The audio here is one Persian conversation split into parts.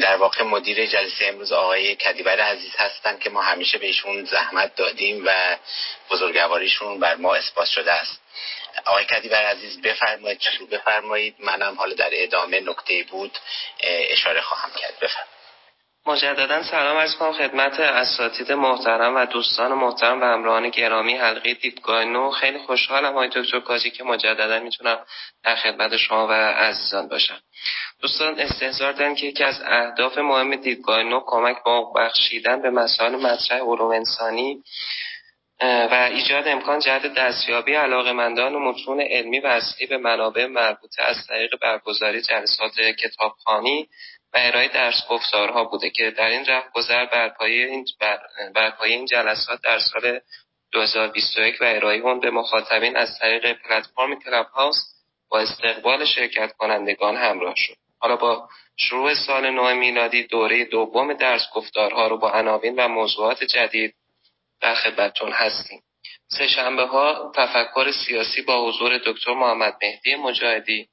در واقع مدیر جلسه امروز آقای کدیبر عزیز هستند که ما همیشه بهشون زحمت دادیم و بزرگواریشون بر ما اثبات شده است. آقای کدیبر عزیز بفرمایید بفرمایید. منم حالا در ادامه نکته بود اشاره خواهم کرد. بفرمایید. مجددا سلام از کنم خدمت اساتید محترم و دوستان محترم و همراهان گرامی حلقه دیدگاه نو. خیلی خوشحالم آقای دکتر کازی که مجددا می‌تونم در خدمت شما و عزیزان باشم. دوستان استحضار دارن که یکی از اهداف مهم دیدگاه نو کمک با بخشیدن به مسائل مطرح علوم انسانی و ایجاد امکان جهت دستیابی علاقمندان و متون علمی و اصلی به منابع مربوطه از طریق برگزاری جلسات کتابخانی و ارائه درس گفتارها بوده که در این گذر برپایی این, بر این جلسات در سال 2021 و ارائه اون به مخاطبین از طریق پلتفرم کلاب هاوس با استقبال شرکت کنندگان همراه شد. حالا با شروع سال نو میلادی دوره دوم درس گفتارها رو با عناوین و موضوعات جدید در خدمتتون هستیم. سه شنبه ها تفکر سیاسی با حضور دکتر محمد مهدی مجاهدی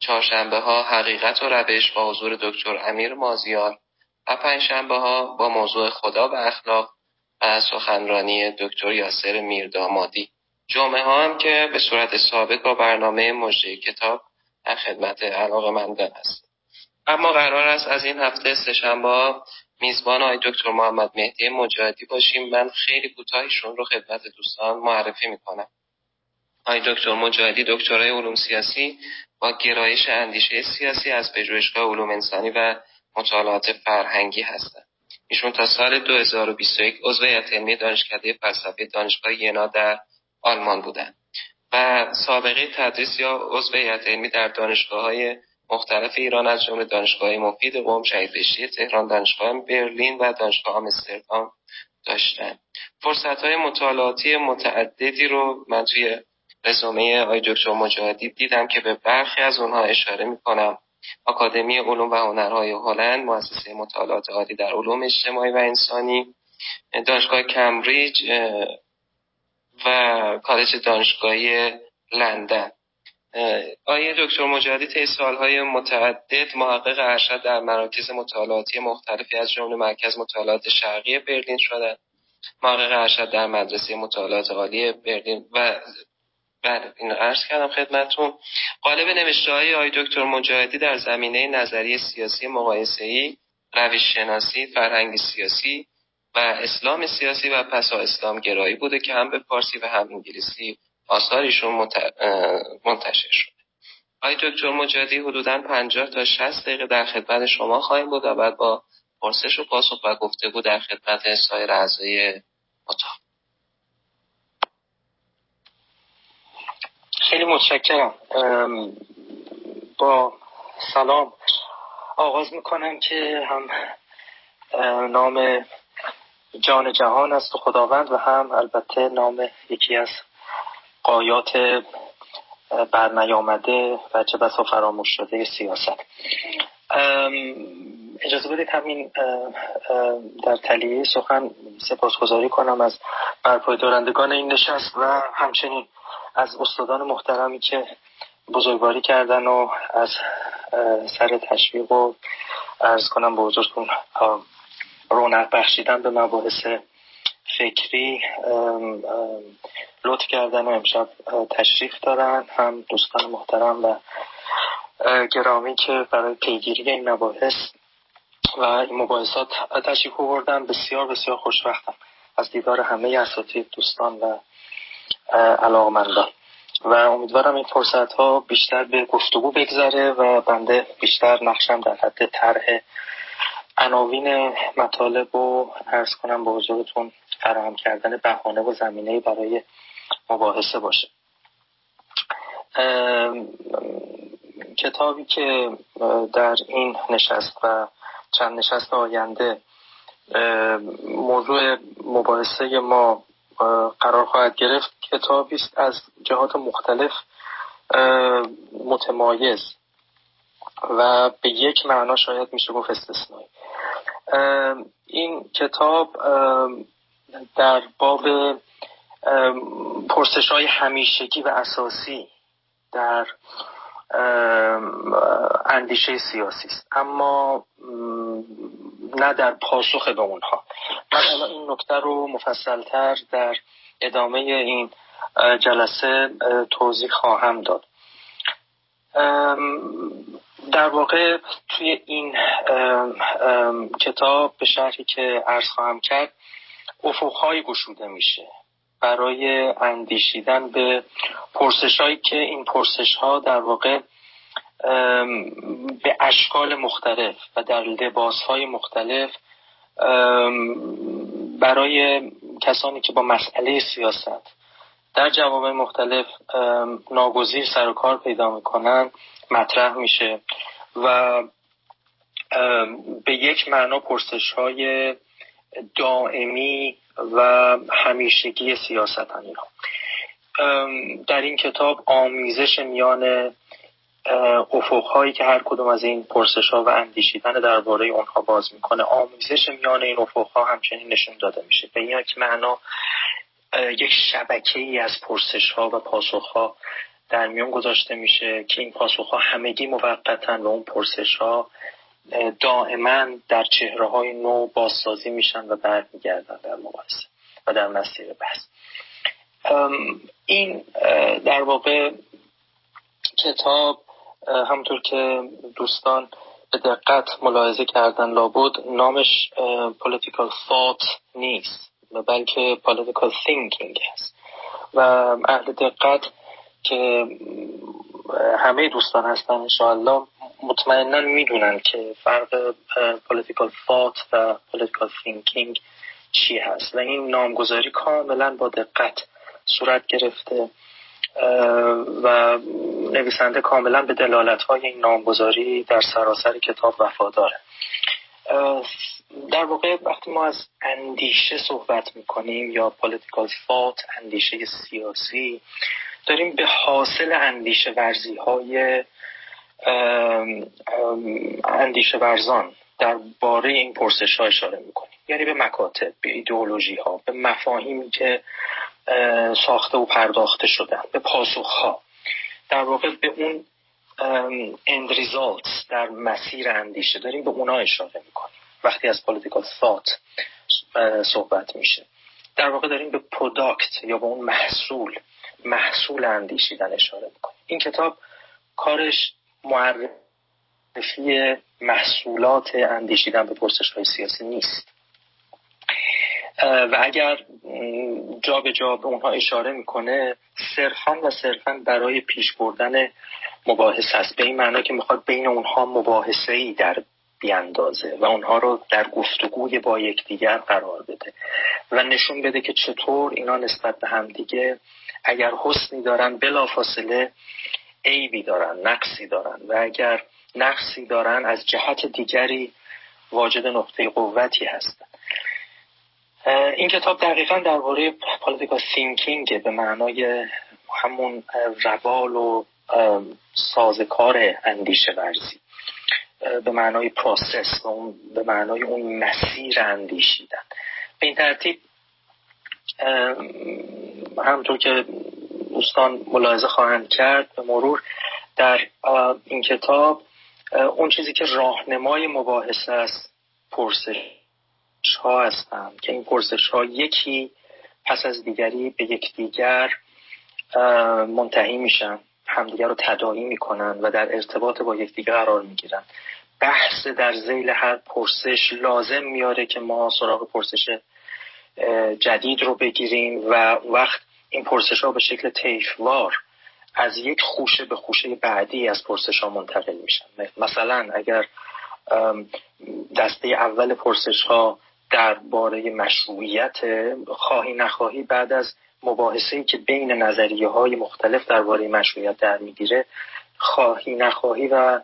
چهارشنبه ها حقیقت و روش با حضور دکتر امیر مازیار و پنجشنبه ها با موضوع خدا و اخلاق و سخنرانی دکتر یاسر میردامادی. جمعه ها هم که به صورت ثابت با برنامه مجری کتاب در خدمت علاقه مندن است اما قرار است از این هفته سهشنبه میزبان آقای دکتر محمد مهدی مجاهدی باشیم. من خیلی کوتاهیشون رو خدمت دوستان معرفی می‌کنم. آقای دکتر مجاهدی دکترای علوم سیاسی با گرایش اندیشه سیاسی از پژوهشگاه علوم انسانی و مطالعات فرهنگی هستند. ایشون تا سال 2021 عضو هیئت علمی دانشکده فلسفه دانشگاه ینا در آلمان بودند و سابقه تدریس یا عضو هیئت علمی در دانشگاه های مختلف ایران از جمله دانشگاه مفید قم شهید بهشتی تهران دانشگاه برلین و دانشگاه آمستردام داشتن فرصت های مطالعاتی متعددی رو من توی رزومه آقای دکتر مجاهدی دیدم که به برخی از اونها اشاره می‌کنم. آکادمی علوم و هنرهای هلند مؤسسه مطالعات عالی در علوم اجتماعی و انسانی دانشگاه کمبریج و کالج دانشگاهی لندن. آقای دکتر مجاهدی طی سالهای متعدد محقق ارشد در مراکز مطالعاتی مختلفی از جمله مرکز مطالعات شرقی برلین شدند. محقق ارشد در مدرسه مطالعات عالی برلین و بله اینو عرض کردم خدمتون قالب نوشته های آی دکتر مجاهدی در زمینه نظریه سیاسی مقایسه ای روش شناسی فرهنگ سیاسی و اسلام سیاسی و پسا اسلام گرایی بوده که هم به پارسی و هم انگلیسی آثارشون منتشر شده. آی دکتر مجاهدی حدودا 50 تا 60 دقیقه در خدمت شما خواهیم بود و بعد با پرسش و پاسخ و گفتگو در خدمت سایر اعضای اتاق. خیلی متشکرم. با سلام. آغاز می‌کنم که هم نام جان جهان است و خداوند و هم البته نام یکی از قایات برنیامده و چه بسا فراموش شده سیاست. اجازه بدید همین در تلیه سخن سپاسگزاری کنم از برپای این نشست و همچنین از استادان محترمی که بزرگواری کردن و از سر تشویق و ارز کنم به حضورتون رونق بخشیدن به مباحث فکری لطف کردن و امشب تشریف دارن هم دوستان محترم و گرامی که برای پیگیری این مباحث و این مباحثات تشریف بردن بسیار بسیار خوشبختم. از دیدار همه اساتید دوستان و علاقمندان و امیدوارم این فرصت ها بیشتر به گفتگو بگذره و بنده بیشتر نقشم در حد طرح عناوین مطالب و ارز کنم به حضورتون فراهم کردن بهانه و زمینه برای مباحثه باشه. کتابی که در این نشست و چند نشست آینده موضوع مباحثه ما قرار خواهد گرفت کتابی است از جهات مختلف متمایز و به یک معنا شاید میشه گفت استثنایی. این کتاب در باب پرسش های همیشگی و اساسی در اندیشه سیاسی است. اما نه در پاسخ به اونها. من الان این نکته رو مفصلتر در ادامه این جلسه توضیح خواهم داد. در واقع توی این کتاب به شرحی که عرض خواهم کرد افقهایی گشوده میشه برای اندیشیدن به پرسش هایی که این پرسش ها در واقع به اشکال مختلف و در لباس های مختلف برای کسانی که با مسئله سیاست در جواب مختلف ناگزیر سر و کار پیدا می‌کنن مطرح میشه و به یک معنا پرسش های دائمی و همیشگی سیاست هم اینا در این کتاب آمیزش میان افقهایی که هر کدوم از این پرسش ها و اندیشیدن درباره اونها باز می‌کنه آمیزش میان این افقها همچنین نشون داده میشه. به یک معنا یک شبکه ای از پرسش ها و پاسخ ها در میان گذاشته میشه که این پاسخ ها همگی موقتا و اون پرسش ها دائما در چهره های نو بازسازی میشن و برمیگردن در مباحثه و در مسیر بحث. این در واقع کتاب همطور که دوستان به دقت ملاحظه کردن لابد نامش political thought نیست بلکه political thinking هست و اهل دقت که همه دوستان هستن انشاءالله مطمئنا می‌دونن که فرق political thought و political thinking چی هست. و این نامگذاری کاملا با دقت صورت گرفته و نویسنده کاملا به دلالت های این نامگذاری در سراسر کتاب وفاداره. در واقع وقتی ما از اندیشه صحبت می‌کنیم یا political thought اندیشه سیاسی داریم به حاصل اندیشه ورزی های اندیشه ورزان در باره این پرسش ها اشاره می‌کنیم. یعنی به مکاتب به ایدئولوژی ها به مفاهیمی که ساخته و پرداخته شدن به پاسخ ها در واقع به اون end results در مسیر اندیشه داریم به اونا اشاره می‌کنیم. وقتی از political thought صحبت میشه. در واقع داریم به پروداکت یا به اون محصول محصول اندیشیدن اشاره می‌کنیم. این کتاب کارش معرفی محصولات اندیشیدن به پرسش های سیاسی نیست. و اگر جا به جا به اونها اشاره می‌کنه صرفا و صرفا برای پیش بردن مباحث است به این معنا که می‌خواد بین اونها مباحثه ای در بیاندازه و اونها رو در گفتگوی با یکدیگر قرار بده و نشون بده که چطور اینا نسبت به همدیگه اگر حسنی دارن بلافاصله عیبی دارن نقصی دارن و اگر نقصی دارن از جهت دیگری واجد نقطه قوتی هستن. این کتاب دقیقا درباره political thinking به معنای همون روال و سازکار اندیشه ورزی. به معنای process و به معنای اون مسیر اندیشیدن. به این ترتیب همطور که دوستان ملاحظه خواهند کرد به مرور در این کتاب اون چیزی که راهنمای مباحثه است پرسش. ها هستند که این پرسش ها یکی پس از دیگری به یکدیگر منتهی میشن. همدیگر رو تداعی می‌کنن و در ارتباط با یکدیگر قرار می‌گیرن. بحث در زیل هر پرسش لازم میاره که ما سراغ پرسش جدید رو بگیریم و وقت این پرسش ها به شکل تیفوار از یک خوشه به خوشه بعدی از پرسش ها منتقل میشن. مثلا اگر دسته اول پرسش ها درباره مشروعیت خواهی نخواهی بعد از مباحثه که بین نظریه های مختلف درباره مشروعیت در می‌گیره خواهی نخواهی و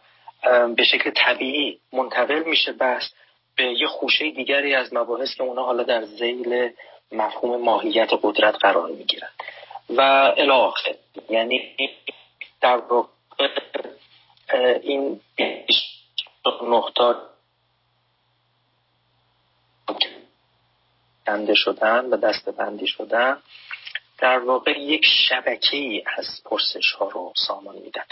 به شکل طبیعی منتقل میشه بحث به یه خوشه دیگری از مباحث که اونا حالا در زیل مفهوم ماهیت قدرت قرار می‌گیرن. و الاخر یعنی در واقع این نقطه کنده شدن و دست بندی شدن در واقع یک شبکه ای از پرسش ها رو سامان میدن.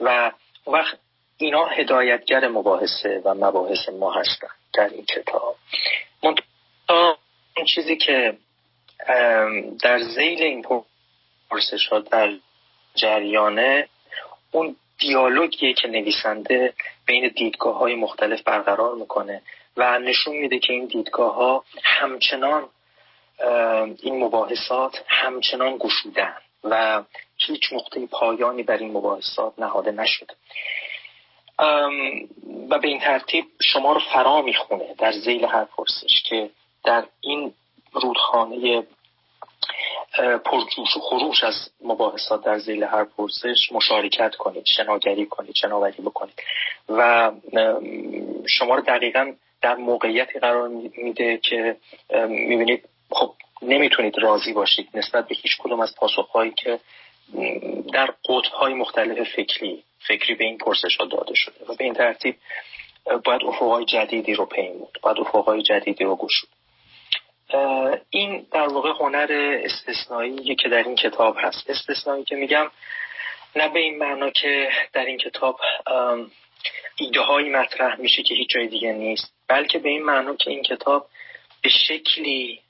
و وقت اینا هدایتگر مباحثه و مباحث ما هستن در این کتاب. این چیزی که در زیل این پرسش ها در جریانه اون دیالوگیه که نویسنده بین دیدگاه های مختلف برقرار می‌کنه. و نشون میده که این دیدگاه ها همچنان این مباحثات همچنان گشودن و هیچ نقطه پایانی بر این مباحثات نهاده نشده. و به این ترتیب شما رو فرا می‌خونه در زیل هر پرسش که در این رودخانه پرجوش و خروش از مباحثات در زیل هر پرسش مشارکت کنید شناگری کنید شناوری بکنید. و شما رو دقیقا در موقعیتی قرار میده که می‌بینید خب نمی‌تونید راضی باشید نسبت به هیچ کدوم از پاسخهایی که در قطبهای مختلف فکری فکری به این پرسش ها داده شده و به این ترتیب باید افقهای جدیدی رو پیمود باید افقهای جدیدی رو گشود. این در واقع هنر استثنایی که در این کتاب هست. استثنایی که میگم نه به این معنا که در این کتاب ایده هایی مطرح میشه که هیچ جای دیگه نیست. بلکه به این معنا که این کتاب به شکلی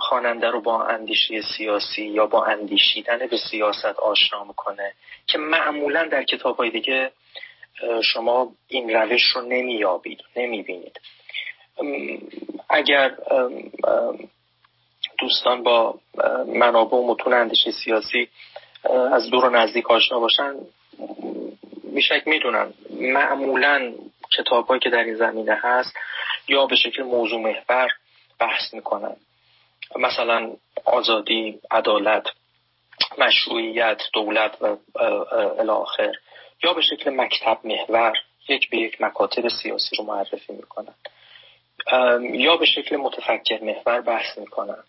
خواننده رو با اندیشه سیاسی یا با اندیشیدن به سیاست آشنا می‌کنه که معمولا در کتاب های دیگه شما این روش رو نمیابید نمی‌بینید. اگر دوستان با منابع و متون اندیشه سیاسی از دور و نزدیک آشنا باشن میشک می‌دونن. معمولا کتاب که در این زمینه هست یا به شکل موضوع محور بحث می‌کنن. مثلا آزادی عدالت مشروعیت دولت و الاخر یا به شکل مکتب محور یک به یک مکاتب سیاسی رو معرفی می‌کنن. یا به شکل متفکر محور بحث می‌کنن.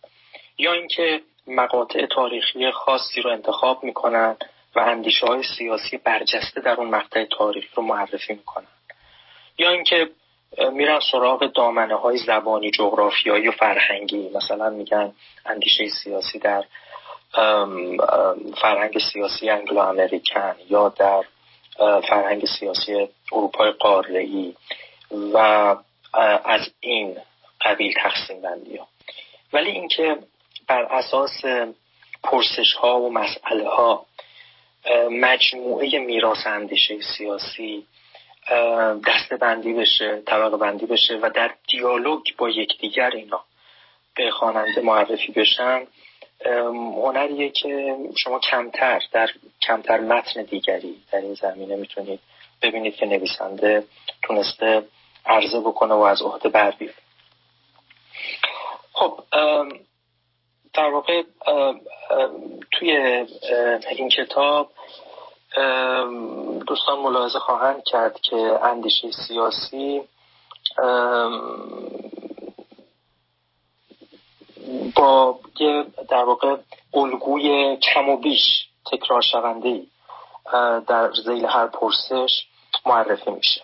یا اینکه مقاطع تاریخی خاصی رو انتخاب می‌کنن و اندیشه های سیاسی برجسته در اون مقطع تاریخ رو معرفی می‌کنن. یا اینکه میرن سراغ دامنه های زبانی جغرافیایی و فرهنگی. مثلا میگن اندیشه سیاسی در فرهنگ سیاسی انگلو امریکن یا در فرهنگ سیاسی اروپای قاره و از این قبیل تقسیم بندی ها. ولی اینکه بر اساس پرسش ها و مسئله ها مجموعه میراث اندیشه سیاسی دسته بندی بشه طبقه بندی بشه و در دیالوگ با یکدیگر اینا به خواننده معرفی بشن هنریه که شما کمتر در کمتر متن دیگری در این زمینه می‌تونید ببینید که نویسنده تونسته عرضه بکنه و از عهده بر خب در واقع توی این کتاب دوستان ملاحظه خواهند کرد که اندیشه سیاسی با یه در واقع الگوی کم و بیش تکرار شونده در زیل هر پرسش معرفی میشه.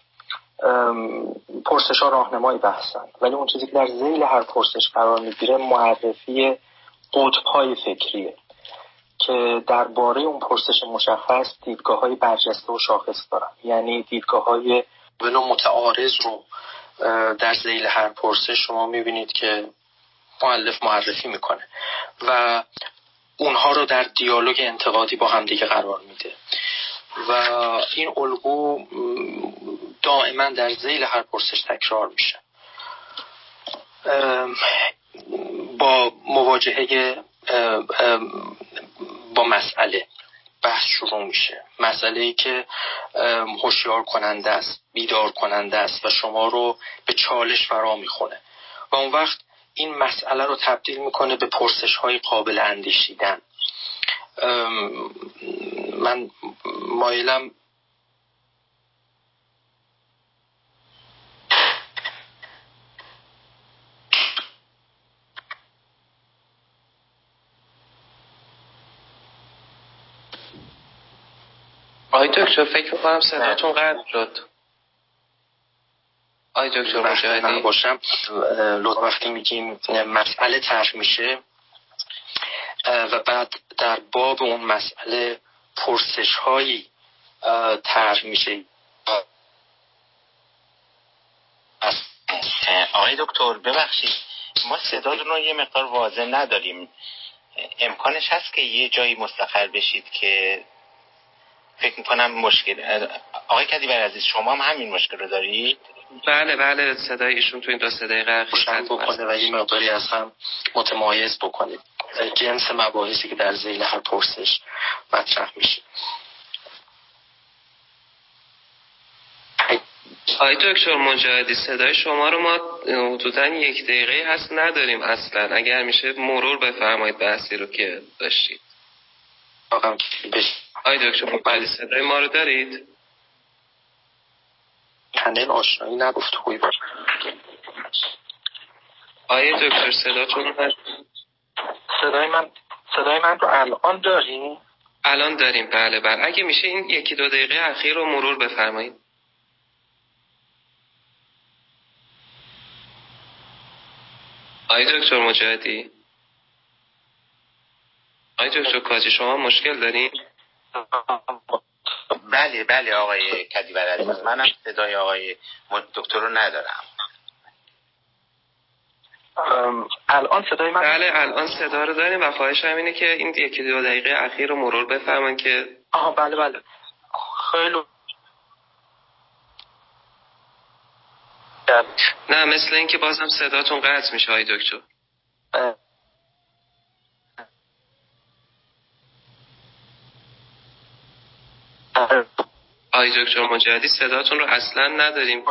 پرسش ها راهنمای بحثن ولی اون چیزی که در زیل هر پرسش قرار می‌گیره معرفی قطب های فکریه. که درباره اون پرسش مشخص دیدگاه های برجسته و شاخص دارن. یعنی دیدگاه های متعارض رو در زیل هر پرسش شما می‌بینید که معلف معرفی می‌کنه و اونها رو در دیالوگ انتقادی با همدیگه قرار میده. و این الگو دائما در زیل هر پرسش تکرار میشه. با مواجهه با مسئله بحث شروع میشه. مسئله ای که هوشیار کننده است بیدار کننده است و شما رو به چالش فرا می‌خونه. و اون وقت این مسئله رو تبدیل می‌کنه به پرسش های قابل اندیشیدن. من مایلم آقای دکتر فکر می‌کنم صداتون قطع شد. آقای دکتر مجاهدی باشم. وقتی میگیم مسئله طرح میشه و بعد در باب اون مسئله پرسش هایی طرح میشه. آقای دکتر ببخشید ما صداتون رو یه مقدار واضح نداریم. امکانش هست که یه جایی مستقر بشید که فکر می‌کنم مشکل. آقای کدیبر عزیز شما هم همین مشکل رو دارید؟ بله بله صدای ایشون تو این دو صدای روشن بکنه و یه مقداری از هم متمایز بکنید جنس مباحثی که در زیل هر پرسش مطرح میشه. آقای دکتر مجاهدی صدای شما رو ما حدودا یک دقیقه هست نداریم اصلا. اگر میشه مرور بفرمایید بحثی رو که داشتید. آقای دکتر مجاهدی صدای ما رو دارید؟ پنل آشنایی نگفت خوبی باشه آقای دکتر صداتون رو صدای من صدای من رو الان داریم الان داریم بله بله. اگه میشه این یکی دو دقیقه اخیر رو مرور بفرمایید. آقای دکتر مجاهدی؟ آقای دکتر کاجی شما مشکل دارین؟ بله بله آقای کدیور عزیز. منم صدای آقای دکتر رو ندارم. الان صدای من بله الان صدا رو داریم و خواهش هم اینه که این یکی دو دقیقه اخیر رو مرور بفرمایید که آها بله بله. خیلی نه مثل اینکه بازم صداتون قطع میشه های دکتر. آی دکتر مجددی صداتون رو اصلا نداریم.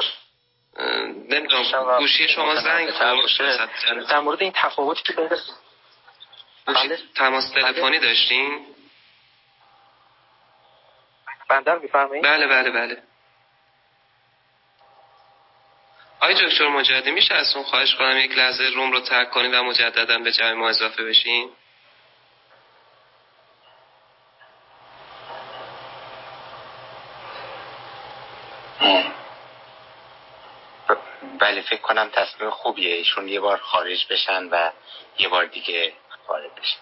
نمی‌دونم گوشی شما زنگ در مورد این تفاوتی که بین بله. تماس تلفنی داشتین؟ بندر میفرمایید. بله بله بله. آی دکتر مجددی میشه از اون خواهش کنم یک لحظه روم رو ترک کنید و مجددا به جمع ما اضافه بشین؟ بله فکر کنم تصمیم خوبیه. ایشون یه بار خارج بشن و یه بار دیگه خارج بشن.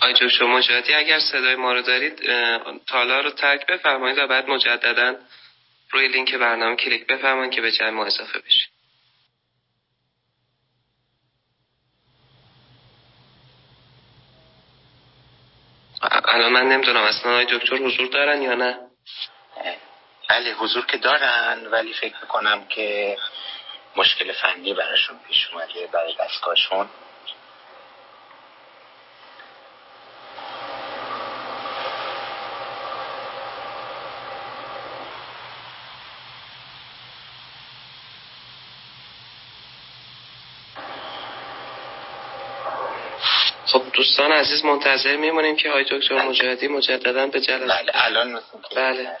آی شما مجددی اگر صدای ما رو دارید تالا رو ترک بفرمایید و بعد مجددا روی لینک برنامه کلیک بفرمایید که به جمع ما اضافه بشید الان من نمی‌دونم اصلا آقای دکتر حضور دارن یا نه؟ بله حضور که دارن ولی فکر می‌کنم که مشکل فنی براشون پیش اومده برای دستگاهشون خب دوستان عزیز منتظر میمونیم که های دکتر مجاهدی مجددا به جلسه بله الان بله.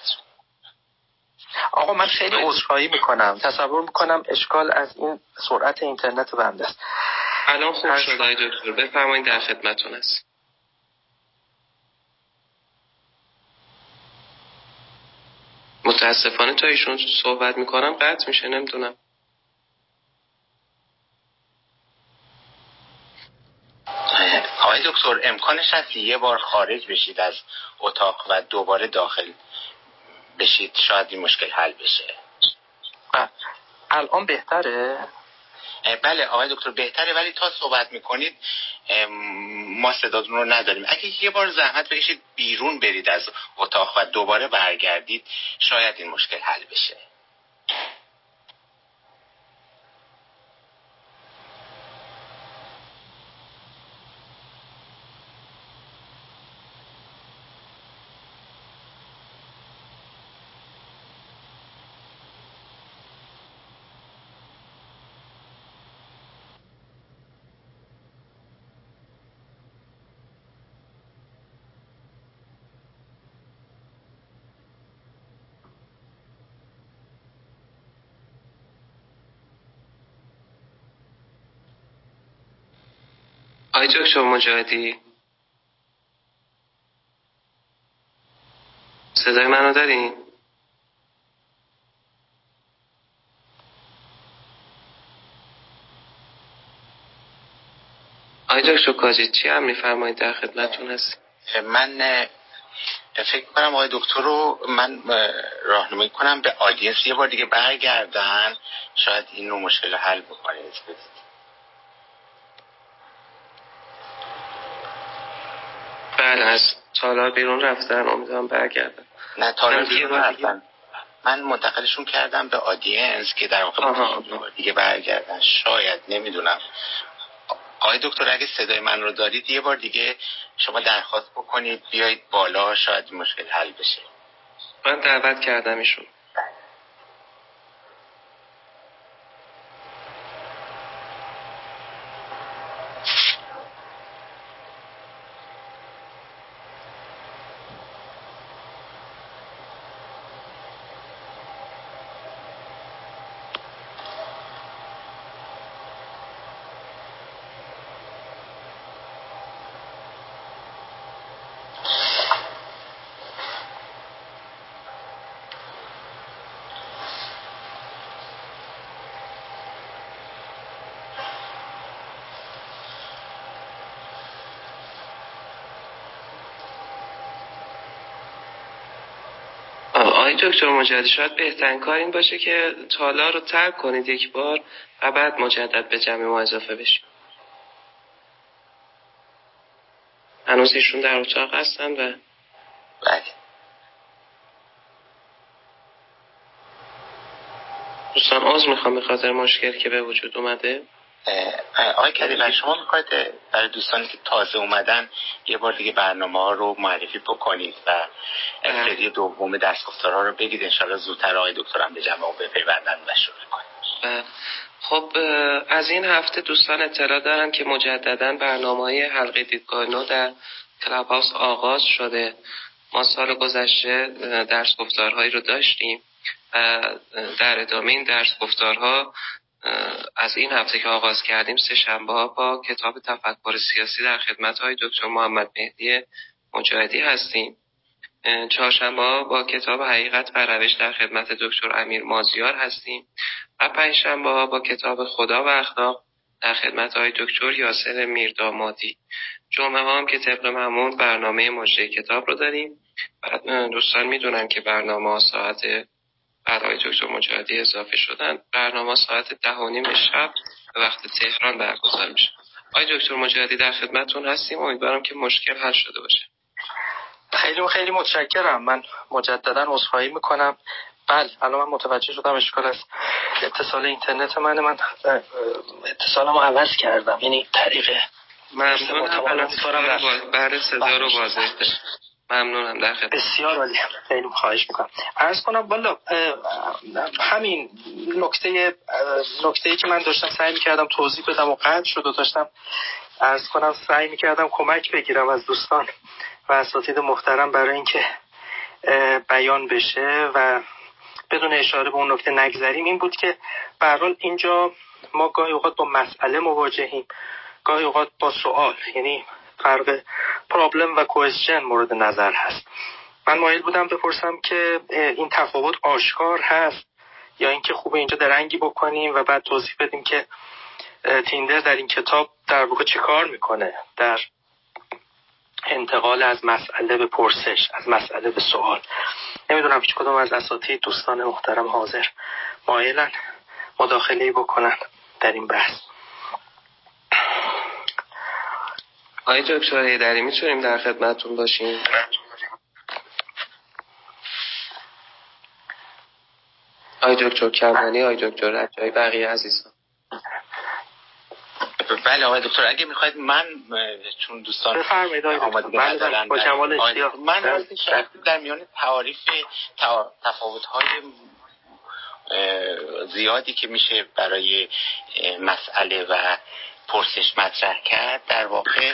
آقا من خیلی عذرخواهی می‌کنم تصور می‌کنم اشکال از این سرعت اینترنت بنده است الان خوب شد های دکتر. بفرمایید در خدمتون است متاسفانه تا ایشون صحبت می‌کنم قطع میشه نمی‌دونم. آقای دکتر امکانش هست یه بار خارج بشید از اتاق و دوباره داخل بشید؟ شاید این مشکل حل بشه. الان بهتره؟ بله آقای دکتر بهتره ولی تا صحبت می‌کنید ما صداتون رو نداریم. اگه یه بار زحمت بکشید بیرون برید از اتاق و دوباره برگردید شاید این مشکل حل بشه. آی دکتر مجاهدی؟ صدای منو دارین؟ آقای دکتر کاجی چی هم میفرمایید؟ در خدمتتون هست من فکر کنم آقای دکتر رو من راهنمایی کنم به آدینس. یه بار دیگه برگردن. شاید این نوع مشکل حل بکنه بله از تالار بیرون رفتن امیدوارم برگردن نه تالار بیرون رفتن من منتقلشون کردم به آدینس که در واقع دیگه برگردن. شاید نمی‌دونم. آقای دکتر اگه صدای من رو دارید یه بار دیگه شما درخواست بکنید بیایید بالا شاید مشکل حل بشه. من دعوت کردم ایشون. دکتر مجدد شاید بهترین کار این باشه که تالا رو ترک کنید یک بار و بعد مجدد به جمع ما اضافه بشید هنوز ایشون در اتاق هستن و بله. دوستان آز می‌خوام به خاطر مشکل که به وجود اومده. آقای کریمه شما می‌خواید برای دوستانی که تازه اومدن یه بار دیگه برنامه ها رو معرفی بکنید و. سری دوم درس گفتارها رو بگید انشاءالله زودتر آقای دکترم به جمع بپیوندن و شروع کنید. خب از این هفته دوستان اطلاع دارن که مجددا برنامه های حلقه دیدگاه نو در کلاب هاوس آغاز شده ما سال گذشته درس گفتارهایی رو داشتیم در ادامه این درس گفتارها از این هفته که آغاز کردیم سه شنبه با کتاب تفکر سیاسی در خدمت های دکتر محمد مهدی مجاهدی هستیم. چهارشنبه ها با کتاب حقیقت و روش در خدمت دکتر امیر مازیار هستیم و پنجشنبه ها با کتاب خدا و اخلاق در خدمت های دکتر یاسر میردامادی جمعه ها هم که طبق معمول برنامه مجره کتاب رو داریم. دوستان می‌دونن که برنامه ها ساعت برای دکتر مجاهدی اضافه شدن. برنامه ساعت ده و نیم شب به وقت تهران برگزار میشه. آقای دکتر مجاهدی در خدمتتون هستیم. امیدوارم که مشکل حل شده باشه. خیلی خیلی متشکرم. من مجددا عذرخواهی می‌کنم. بله الان من متوجه شدم اشکال از اتصال اینترنت من من اتصالمو عوض کردم. یعنی طریق ممنونم. بعد صدا رو واضح ممنونم در خدمت. بسیار عالی. خیلی خواهش می‌کنم. عرض کنم والا همین نکته نکته که من داشتم سعی می‌کردم توضیح بدم و قطع شد و داشتم عرض کنم سعی می‌کردم کمک بگیرم از دوستان و اساتید محترم برای اینکه بیان بشه و بدون اشاره به اون نکته نگذریم. این بود که به اینجا ما گاهی اوقات با مسئله مواجهیم گاهی اوقات با سوال. یعنی فرق پرابلم و کوشن مورد نظر هست. من مایل بودم بپرسم که این تفاوت آشکار هست یا اینکه خوبه اینجا درنگی بکنیم و بعد توضیح بدیم که تیندر در این کتاب در واقع چه کار می‌کنه در انتقال از مسئله به پرسش از مسئله به سوال. نمی‌دونم هیچ کدوم از اساتید دوستان محترم حاضر مایلن مداخله بکنن در این بحث. آقای دکتر هیدری می‌تونیم در خدمتتون باشیم؟ آقای دکتر کمانی آقای دکتر رجایی بقیه عزیزان. بله آقای دکتر اگه می‌خواید من چون دوستان بفرمایید آقای دکتر. با کمال من در میان تعاریف تفاوت های زیادی که میشه برای مسئله و پرسش مطرح کرد. در واقع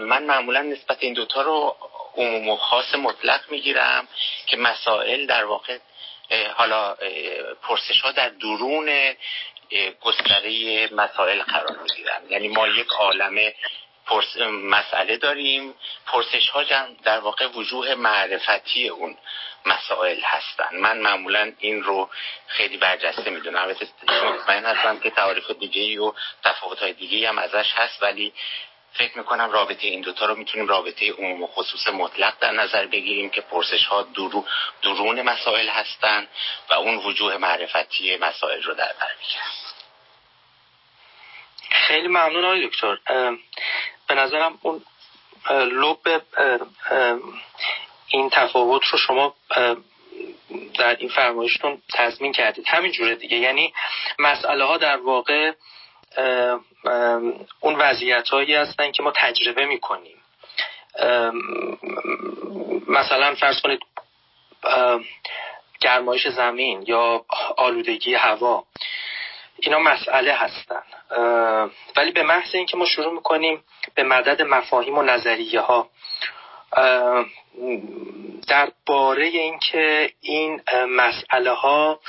من معمولا نسبت این دوتا رو عموم و خاص مطلق می‌گیرم که مسائل در واقع حالا پرسش ها در درون گستره مسائل قرار می‌گیرن. یعنی ما یک عالم پرس... مسئله داریم. پرسش ها در واقع وجوه معرفتی اون مسائل هستن. من معمولا این رو خیلی برجسته می‌دونم. البته مطمئن هستم که تعاریف دیگه و تفاوت های دیگه هم ازش هست ولی فکر می‌کنم رابطه این دوتا رو می‌تونیم رابطه عموم و خصوص مطلق در نظر بگیریم که پرسش ها درون مسائل هستند و اون وجوه معرفتی مسائل رو در بر خیلی ممنون آقای دکتر. به نظرم اون لب این تفاوت رو شما در این فرمایشتون تضمین کردید. همین جوره دیگه. یعنی مسئله ها در واقع اون وضعیت هایی هستن که ما تجربه می‌کنیم. مثلا فرض کنید گرمایش زمین یا آلودگی هوا اینا مسئله هستن. ولی به محض اینکه ما شروع می‌کنیم به مدد مفاهیم و نظریه ها در باره اینکه این مسئله ها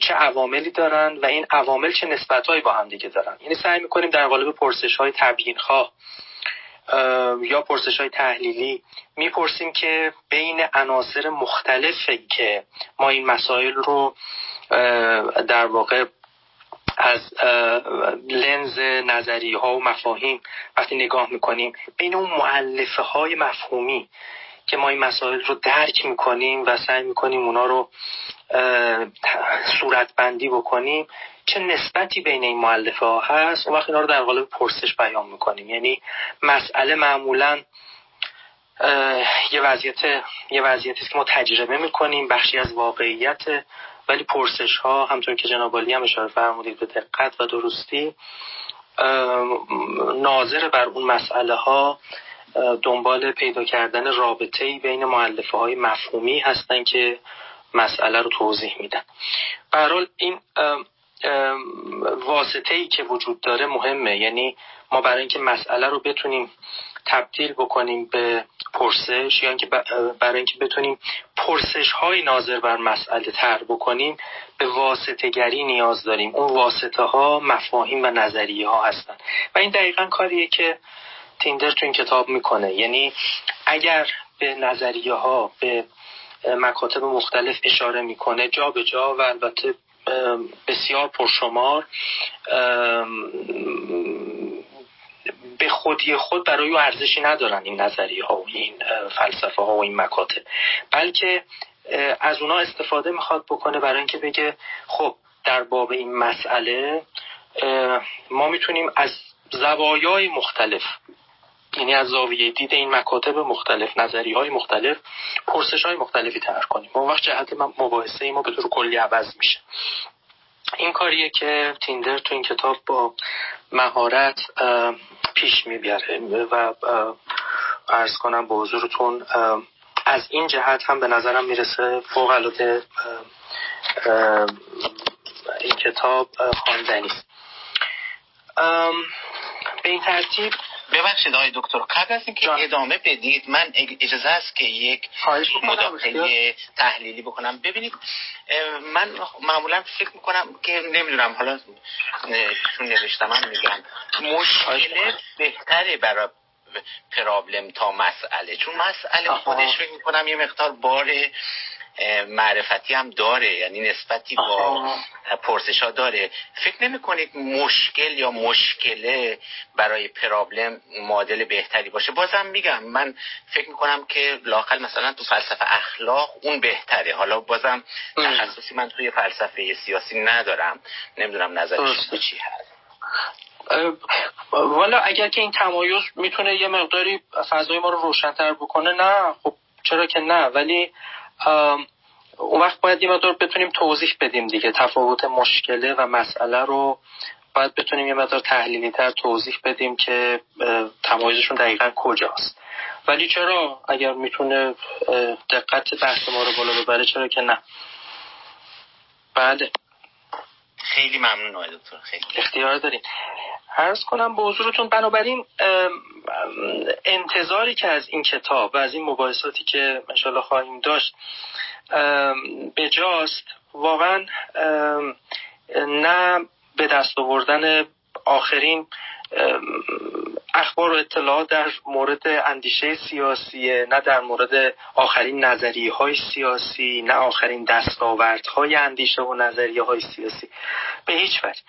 چه عواملی دارن و این عوامل چه نسبتهایی با هم دیگه دارن. یعنی سعی می‌کنیم در قالب پرسش های تبیین خواه یا پرسش های تحلیلی می‌پرسیم که بین عناصر مختلفی که ما این مسائل رو در واقع از لنز نظری ها و مفاهیم وقتی نگاه می‌کنیم بین اون معلفه های مفهومی که ما این مسائل رو درک می‌کنیم و سعی می‌کنیم اونا رو صورت بندی بکنیم چه نسبتی بین این معلفه ها هست؟ اون وقت اینا رو در قالب پرسش بیان می‌کنیم. یعنی مسئله معمولا یه وضعیت یه وضعیتی که ما تجربه می‌کنیم بخشی از واقعیت ولی پرسش ها همطور که جناب هم اشاره فرمودید به دقت و درستی ناظر بر اون مسئله ها دنبال پیدا کردن رابطه بین معلفه های مفهومی هستن که مسئله رو توضیح میدن. برحال این واسطه ای که وجود داره مهمه. یعنی ما برای اینکه مسئله رو بتونیم تبدیل بکنیم به پرسش یا اینکه برای اینکه بتونیم پرسش های ناظر بر مسئله تر بکنیم به واسطه گری نیاز داریم. اون واسطه ها مفاهیم و نظریه ها هستن. و این دقیقا کاریه که تیندر تو این کتاب می‌کنه. یعنی اگر به نظریه ها به مکاتب مختلف اشاره می‌کنه جا به جا و البته بسیار پرشمار به خودی خود برای او ارزشی ندارن این نظریه ها و این فلسفه ها و این مکاتب. بلکه از اونا استفاده می‌خواد بکنه برای اینکه بگه خب در باب این مسئله ما می‌تونیم از زوایای مختلف یعنی از زاویه دید این مکاتب مختلف نظری های مختلف پرسش های مختلفی طرح کنیم. اون وقت جهت مباحثه ما به طور کلی عوض میشه. این کاریه که تیندر تو این کتاب با مهارت پیش می‌بره و ارز کنم به حضورتون از این جهت هم به نظرم می‌رسه فوق العاده این کتاب خواندنی. به این ترتیب ببخشید آقای دکتر قبل از اینکه ادامه بدید من اجازه است که یک مداخله تحلیلی بکنم. ببینید من معمولا فکر می‌کنم که نمی‌دونم حالا چون نوشتم من میگم. مشکل بهتره برای پرابلم تا مسئله. چون مسئله خودش فکر می‌کنم یه مقدار بار معرفتی هم داره یعنی نسبتی با پرسش ها داره. فکر نمی کنید مشکل یا مشکله برای پرابلم معادل بهتری باشه؟ بازم میگم من فکر می‌کنم که لاقل مثلا تو فلسفه اخلاق اون بهتره. حالا بازم تخصصی من توی فلسفه سیاسی ندارم. نمی‌دونم نظر شما چی هست. والا اگر که این تمایز می‌تونه یه مقداری فضای ما رو روشنتر بکنه نه. خب چرا که نه؟ ولی اون وقت باید یه مقدار بتونیم توضیح بدیم دیگه تفاوت مشکله و مسئله رو. باید بتونیم یه مقدار تحلیلی تر توضیح بدیم که تمایزشون دقیقا کجاست. ولی چرا؟ اگر می‌تونه دقت بحث ما رو بالا ببره چرا که نه؟ بله. خیلی ممنون آقای دکتر خیلی. اختیار داریم. عرض کنم به حضورتون بنابراین انتظاری که از این کتاب و از این مباحثاتی که انشالله خواهیم داشت بجاست. واقعا نه به دست آوردن آخرین اخبار و اطلاعات در مورد اندیشه سیاسی نه در مورد آخرین نظریه های سیاسی نه آخرین دستاوردهای اندیشه و نظریه های سیاسی. به هیچ وجه.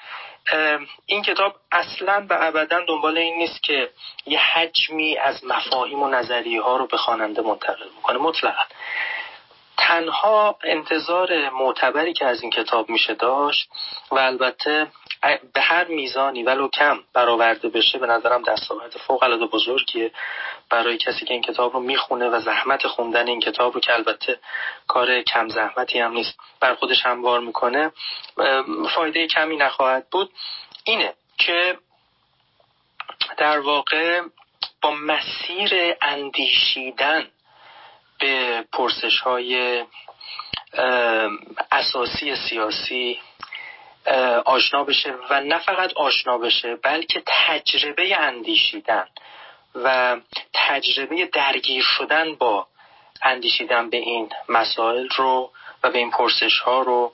این کتاب اصلا و ابدا دنبال این نیست که یه حجمی از مفاهیم و نظریه ها رو به خواننده منتقل بکنه. مطلقا. تنها انتظار معتبری که از این کتاب میشه داشت و البته به هر میزانی ولو کم برآورده بشه به نظرم دستاورد فوق العاده بزرگیه برای کسی که این کتاب رو می‌خونه و زحمت خوندن این کتاب رو که البته کار کم زحمتی هم نیست بر خودش هموار می‌کنه. فایده کمی نخواهد بود. اینه که در واقع با مسیر اندیشیدن به پرسش های اساسی سیاسی آشنا بشه و نه فقط آشنا بشه بلکه تجربه اندیشیدن و تجربه درگیر شدن با اندیشیدن به این مسائل رو و به این پرسش ها رو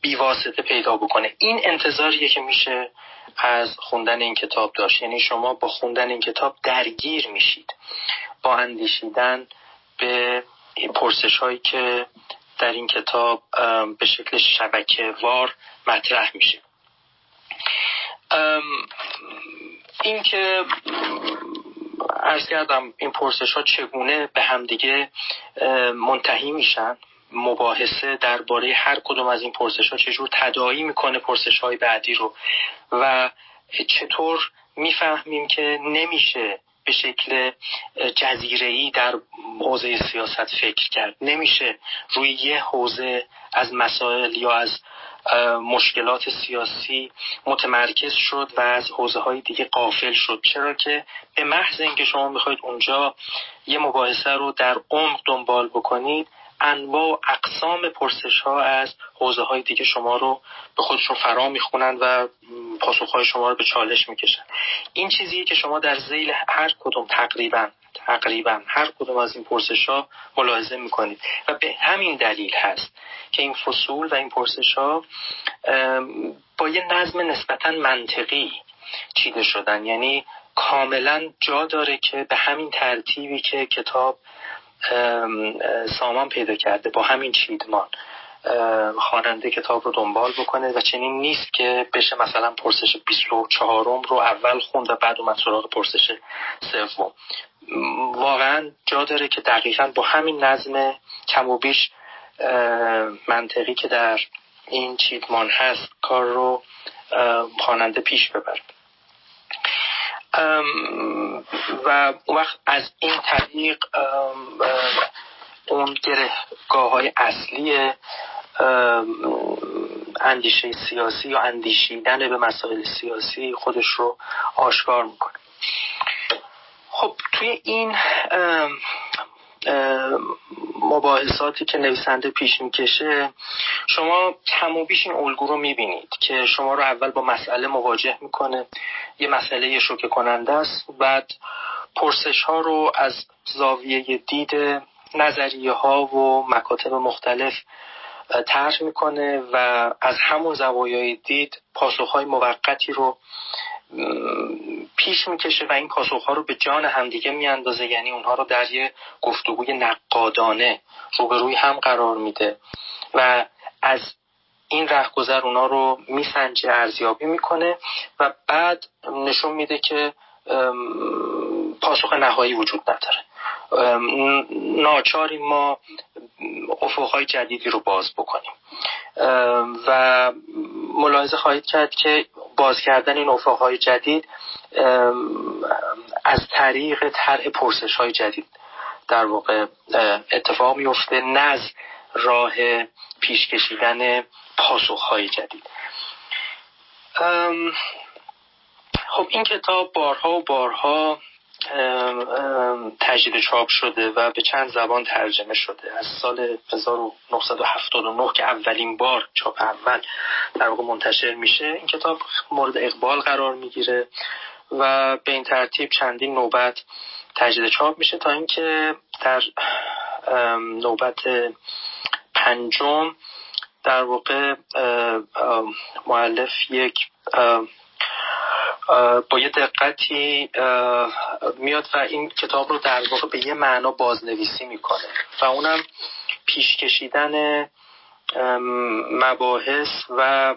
بیواسطه پیدا بکنه. این انتظاریه که میشه از خوندن این کتاب داشت. یعنی شما با خوندن این کتاب درگیر میشید. با اندیشیدن به پرسش هایی که در این کتاب به شکل شبکه وار مطرح میشه. این که ارز کردم این پرسش ها چگونه به همدیگه منتهی میشن مباحثه درباره هر کدوم از این پرسش ها چجور تدایی می‌کنه پرسش های بعدی رو و چطور می‌فهمیم که نمیشه به شکل جزیره در حوزه سیاست فکر کرد. نمیشه روی یه حوزه از مسائل یا از مشکلات سیاسی متمرکز شد و از حوزه های دیگه قافل شد. چرا که به محض اینکه شما می‌خواید اونجا یه مباحثه رو در عمق دنبال بکنید انواع و اقسام پرسش ها از حوزه های دیگه شما رو به خودشون فرا می‌خونند و پاسخ های شما رو به چالش می‌کشن این چیزیه که شما در زیل هر کدوم تقریبا تقریبا هر کدوم از این پرسش ها ملاحظه می‌کنید. و به همین دلیل هست که این فصول و این پرسش ها با یه نظم نسبتا منطقی چیده شدن. یعنی کاملا جا داره که به همین ترتیبی که کتاب سامان پیدا کرده با همین چیدمان. خواننده کتاب رو دنبال بکنه و چنین نیست که بشه مثلا پرسش 24 رو اول خوند و بعد اومد سراغ پرسش سوم. واقعا جا داره که دقیقا با همین نظم کم و بیش منطقی که در این چیدمان هست کار رو خواننده پیش ببرد و وقت از این طریق اون گرهگاه های اصلی اندیشه سیاسی یا اندیشیدن به مسائل سیاسی خودش رو آشکار می‌کنه. خب توی این مباحثاتی که نویسنده پیش می‌کشه شما کم و بیش این الگو رو می‌بینید که شما رو اول با مسئله مواجه می‌کنه. یه مسئله شوکه کننده است. بعد پرسش ها رو از زاویه دید نظریه ها و مکاتب مختلف طرح می‌کنه و از همون زوایای دید پاسخهای موقتی رو پیش می‌کشه و این پاسخها رو به جان همدیگه میاندازه. یعنی اونها رو در یه گفتگوی نقادانه روبروی هم قرار میده. و از این رهگذر اونا رو میسنجه ارزیابی می‌کنه و بعد نشون میده که پاسخ نهایی وجود نداره. ناچاریم ما افقهای جدیدی رو باز بکنیم. و ملاحظه خواهید کرد که باز کردن این افقهای جدید از طریق طرح پرسش های جدید در واقع اتفاق میفته نز راه پیش کشیدن پاسخ های جدید خب این کتاب بارها و بارها تجدید چاپ شده و به چند زبان ترجمه شده. از سال 1979 که اولین بار چاپ اول در واقع منتشر میشه این کتاب مورد اقبال قرار می‌گیره و به این ترتیب چندین نوبت تجدید چاپ میشه تا اینکه در نوبت پنجم در واقع معلف یک با یه دقتی میاد و این کتاب رو در واقع به یه معنا بازنویسی می‌کنه و اونم پیش کشیدن مباحث و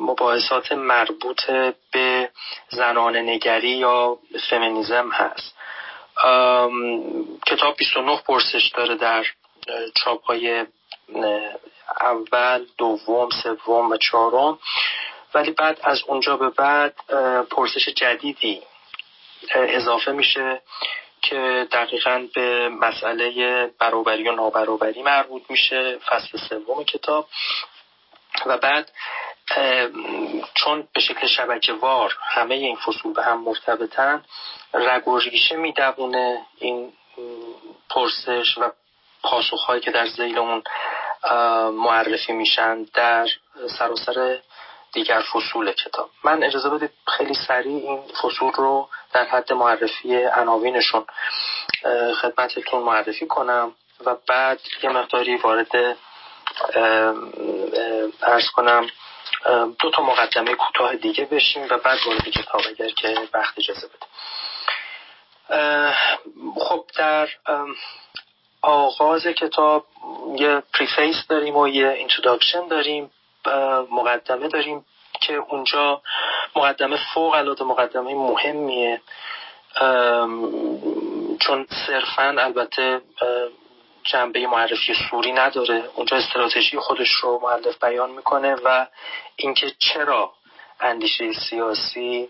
مباحثات مربوط به زنان نگری یا فمینیزم هست. کتاب 29 پرسش داره در چاپ های اول دوم سوم و چهارم. ولی بعد از اونجا به بعد پرسش جدیدی اضافه میشه که دقیقا به مسئله برابری و نابرابری مربوط میشه فصل سوم کتاب. و بعد چون به شکل شبکه وار همه این فصول به هم مرتبطن رگ و ریشه این پرسش و پاسخهایی که در زیل اون معرفی میشن در سراسر دیگر فصول کتاب. من اجازه بدید خیلی سریع این فصول رو در حد معرفی عناوینشون خدمتتون معرفی کنم و بعد یه مقداری وارد عرض کنم دو تا مقدمه کوتاه دیگه بشیم و بعد وارد کتاب اگر که وقت اجازه بده خب در آغاز کتاب یه preface داریم و یه introduction داریم. مقدمه داریم که اونجا مقدمه فوق العاده مقدمه مهمیه. چون صرفا البته جنبه معرفی سوری نداره. اونجا استراتژی خودش رو معلف بیان می‌کنه و اینکه چرا اندیشه سیاسی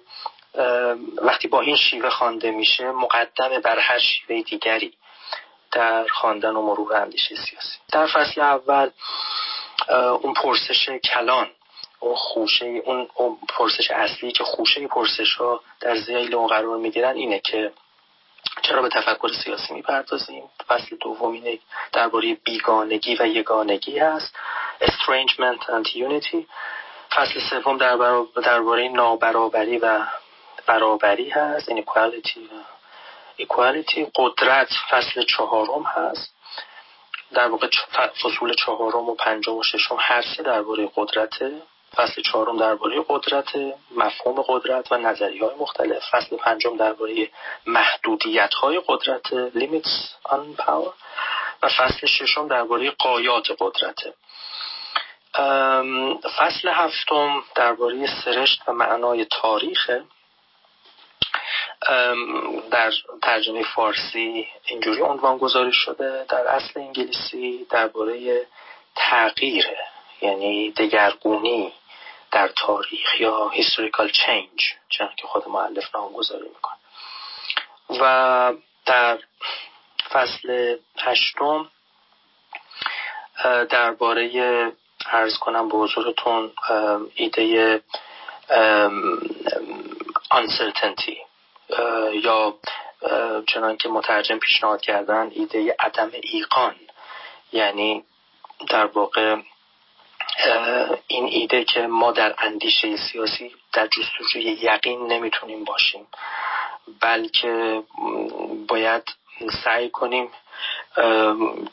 وقتی با این شیوه خوانده میشه مقدمه بر هر شیوه دیگری در خواندن و مرور اندیشه سیاسی. در فصل اول اون پرسش کلان اون خوشه اون, پرسش اصلی که خوشه پرسش ها در زیل اون قرار می‌گیرن اینه که چرا به تفکر سیاسی می‌پردازیم؟ فصل دوم اینه درباره بیگانگی و یگانگی هست. Estrangement and unity. فصل سوم درباره نابرابری و برابری هست. Inequality. و قدرت فصل چهارم هست. در واقع فصول چهارم و پنجم و ششم هر سه درباره قدرت فصل چهارم درباره قدرت مفهوم قدرت و نظری های مختلف. فصل پنجم درباره محدودیت های قدرت limits on power. و فصل ششم درباره قایات قدرت. فصل هفتم درباره سرشت و معنای تاریخ. در ترجمه فارسی اینجوری عنوان گذاری شده در اصل انگلیسی درباره تغییر یعنی دگرگونی در تاریخ یا historical change چون که خود معلف نامگذاری می‌کنه. و در فصل هشتم درباره ارز کنم به حضورتون ایده uncertainty. یا چنان که مترجم پیشنهاد کردن ایده عدم ایقان. یعنی در واقع این ایده که ما در اندیشه سیاسی در جستجوی یقین نمی‌تونیم باشیم بلکه باید سعی کنیم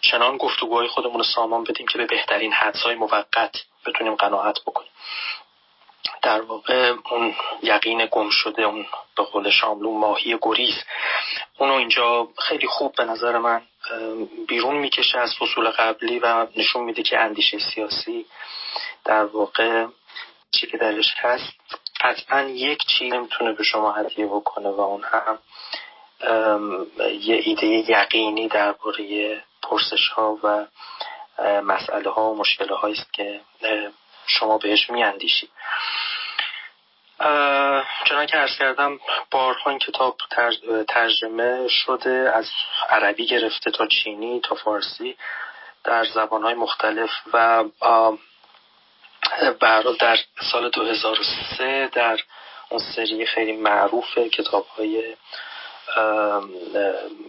چنان گفتگوهای خودمون رو سامان بدیم که به بهترین حدسای موقت بتونیم قناعت بکنیم. در واقع اون یقین گم شده اون به قول شاملو ماهی گریز اونو اینجا خیلی خوب به نظر من بیرون می‌کشه از فصول قبلی و نشون میده که اندیشه سیاسی در واقع چی که درش هست قطعا یک چیز نمی‌تونه به شما هدیه بکنه و اون هم یه ایده یقینی درباره پرسش ها و مسئله ها و مشکل است که شما بهش میاندیشید. چنان که عرض کردم بارها این کتاب ترجمه شده از عربی گرفته تا چینی تا فارسی در زبانهای مختلف و برای در سال 2003 در اون سری خیلی معروف کتاب های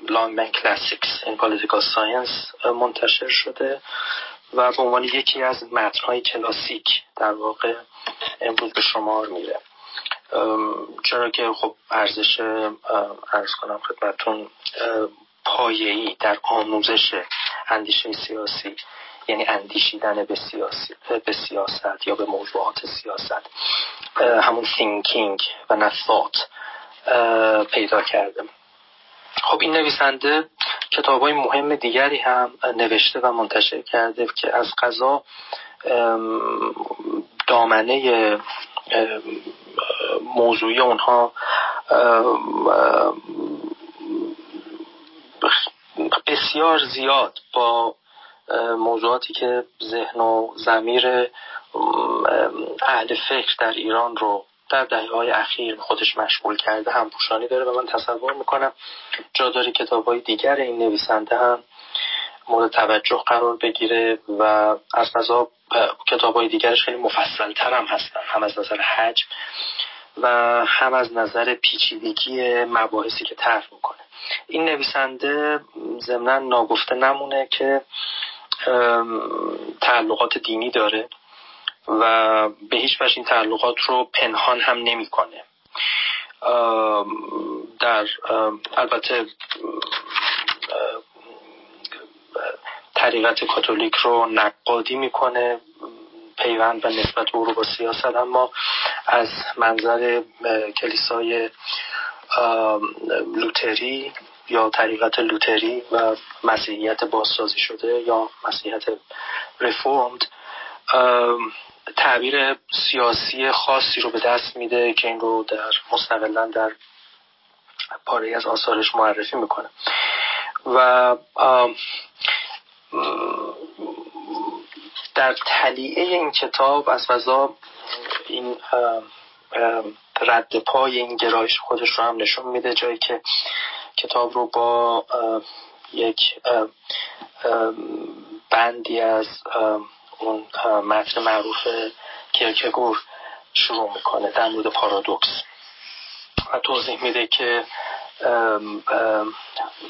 Longman Classics in Political Science منتشر شده و به عنوان یکی از متنهای کلاسیک در واقع امروز به شمار میره. چرا که خب ارزش ارز کنم خدمتون پایه‌ای در آموزش اندیشه سیاسی یعنی اندیشیدن به, سیاسی، به سیاست یا به موضوعات سیاست همون thinking و نه پیدا کرده. خب این نویسنده کتاب های مهم دیگری هم نوشته و منتشر کرده که از قضا دامنه موضوعی اونها بسیار زیاد با موضوعاتی که ذهن و زمیر اهل فکر در ایران رو در دهه های اخیر خودش مشغول کرده هم پوشانی داره و من تصور می‌کنم جاداری کتاب های دیگر این نویسنده هم مورد توجه قرار بگیره و از نظر کتاب های دیگرش خیلی مفصل تر هم هستن هم از نظر حجم. و هم از نظر پیچیدگی مباحثی که طرح می‌کنه. این نویسنده ضمنا ناگفته نمونه که تعلقات دینی داره و به هیچ وجه این تعلقات رو پنهان هم نمی‌کنه. در البته طریقت کاتولیک رو نقادی می‌کنه. پیوند و نسبت او رو با سیاست. اما از منظر کلیسای لوتری یا طریقت لوتری و مسیحیت بازسازی شده یا مسیحیت رفورمد تعبیر سیاسی خاصی رو به دست میده که این رو در مستقلا در پاره از آثارش معرفی می‌کنه. و در تلیعه این کتاب از فضا این رد پای این گرایش خودش رو هم نشون میده جایی که کتاب رو با یک بندی از اون متن معروف کرکگور شروع می‌کنه در مورد پارادوکس. و توضیح میده که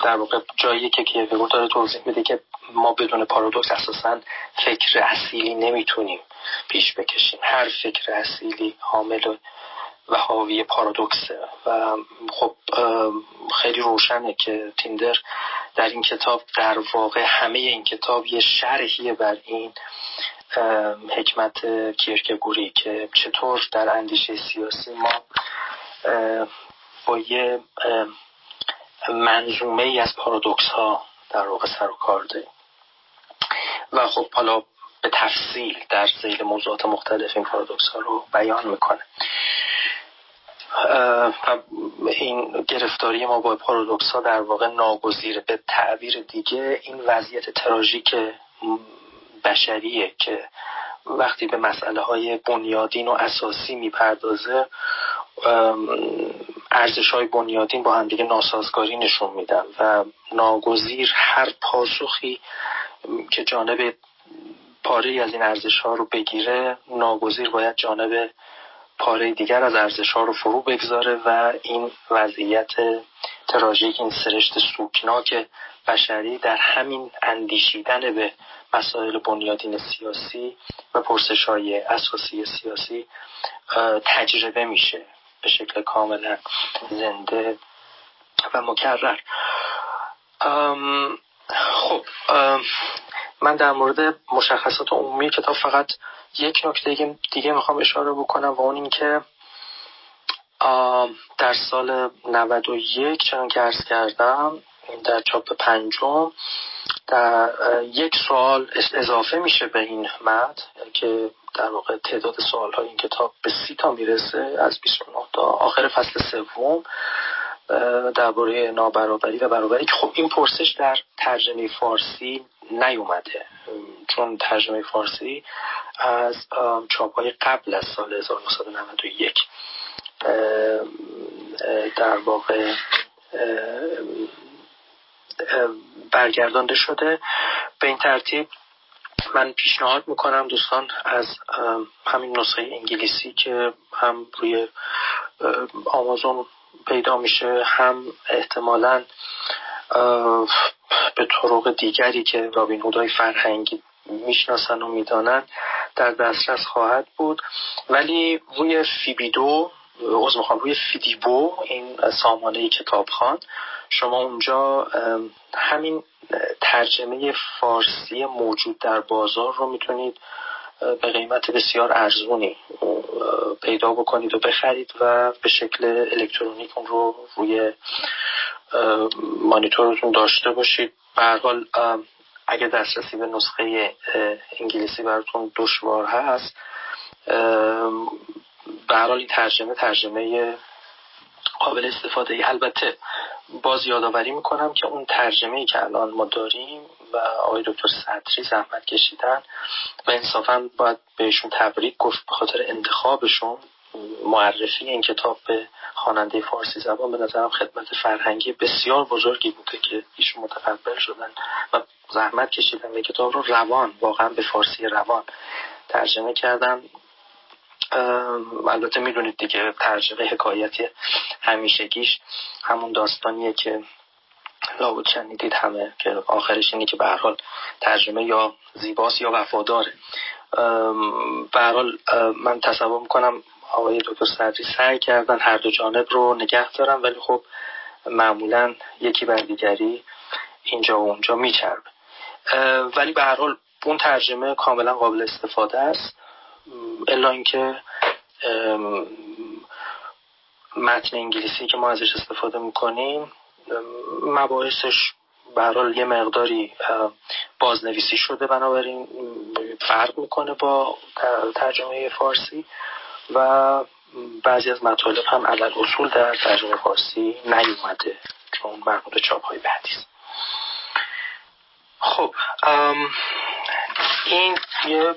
در واقع جایی که کیرکگور داره توضیح میده که ما بدون پارادوکس اساسا فکر اصیلی نمی‌تونیم پیش بکشیم. هر فکر اصیلی حامل و حاوی پارادوکسه. و خب خیلی روشنه که تیندر در این کتاب در واقع همه این کتاب یه شرحیه بر این حکمت کیرکگوری که چطور در اندیشه سیاسی ما با یه منظومه ای از پارادوکس ها در واقع سر و کار داریم. و خب حالا به تفصیل در زیل موضوعات مختلف این پارادوکس ها رو بیان می‌کنه. و این گرفتاری ما با پارادوکس ها در واقع ناگزیره به تعبیر دیگه این وضعیت تراژیک بشریه که وقتی به مسئله های بنیادین و اساسی می‌پردازه ارزش های بنیادین با هم دیگه ناسازگاری نشون میدن و ناگزیر هر پاسخی که جانب پاره از این ارزش ها رو بگیره ناگزیر باید جانب پاره دیگر از ارزش ها رو فرو بگذاره و این وضعیت تراژیک این سرشت سوکناک بشری در همین اندیشیدن به مسائل بنیادین سیاسی و پرسش های اساسی سیاسی تجربه میشه. به شکل کاملا زنده و مکرر. خب من در مورد مشخصات عمومی کتاب فقط یک نکته دیگه می‌خوام اشاره بکنم و اون اینکه در سال 91 چون که ارز کردم در چاپ پنجم در یک سوال اضافه میشه به این مد که در واقع تعداد سوال های این کتاب به سی تا می‌رسه از 29 تا آخر فصل سوم درباره نابرابری و برابری که خب این پرسش در ترجمه فارسی نیومده. چون ترجمه فارسی از چاپ های قبل از سال 1991 در واقع برگردانده شده. به این ترتیب من پیشنهاد می‌کنم دوستان از همین نسخه انگلیسی که هم روی آمازون پیدا میشه هم احتمالا به طرق دیگری که رابین هودای فرهنگی می‌شناسن و می‌دانن در دسترس خواهد بود. ولی روی فیبیدو از می‌خوام روی فیدیبو این سامانه کتابخان شما اونجا همین ترجمه فارسی موجود در بازار رو می‌تونید به قیمت بسیار ارزونی پیدا بکنید و بخرید و به شکل الکترونیک اون رو روی مانیتورتون داشته باشید. به هر حال اگه دسترسی به نسخه انگلیسی براتون دشوار هست به حال این ترجمه ترجمه قابل استفاده ای. البته باز یادآوری می‌کنم که اون ترجمه ای که الان ما داریم و آقای دکتر صدری زحمت کشیدن و انصافا باید بهشون تبریک گفت به خاطر انتخابشون. معرفی این کتاب به خواننده فارسی زبان به نظرم خدمت فرهنگی بسیار بزرگی بوده که ایشون متقبل شدن و زحمت کشیدن. به کتاب رو روان واقعا به فارسی روان ترجمه کردن. البته می‌دونید دیگه ترجمه حکایتی همیشگیش همون داستانیه که لابد شنیدید همه که آخرش اینه که به حال ترجمه یا زیباست یا وفاداره. به حال من تصور می‌کنم آقای دکتر صدری سعی کردن هر دو جانب رو نگه دارن ولی خب معمولا یکی بر دیگری اینجا و اونجا میچربه. ولی به هر حال اون ترجمه کاملا قابل استفاده است. الا اینکه متن انگلیسی که ما ازش استفاده می‌کنیم مباحثش به یه مقداری بازنویسی شده بنابراین فرق می‌کنه با ترجمه فارسی و بعضی از مطالب هم علل اصول در ترجمه فارسی نیومده چون مربوط چاپ های بعدی خب این یه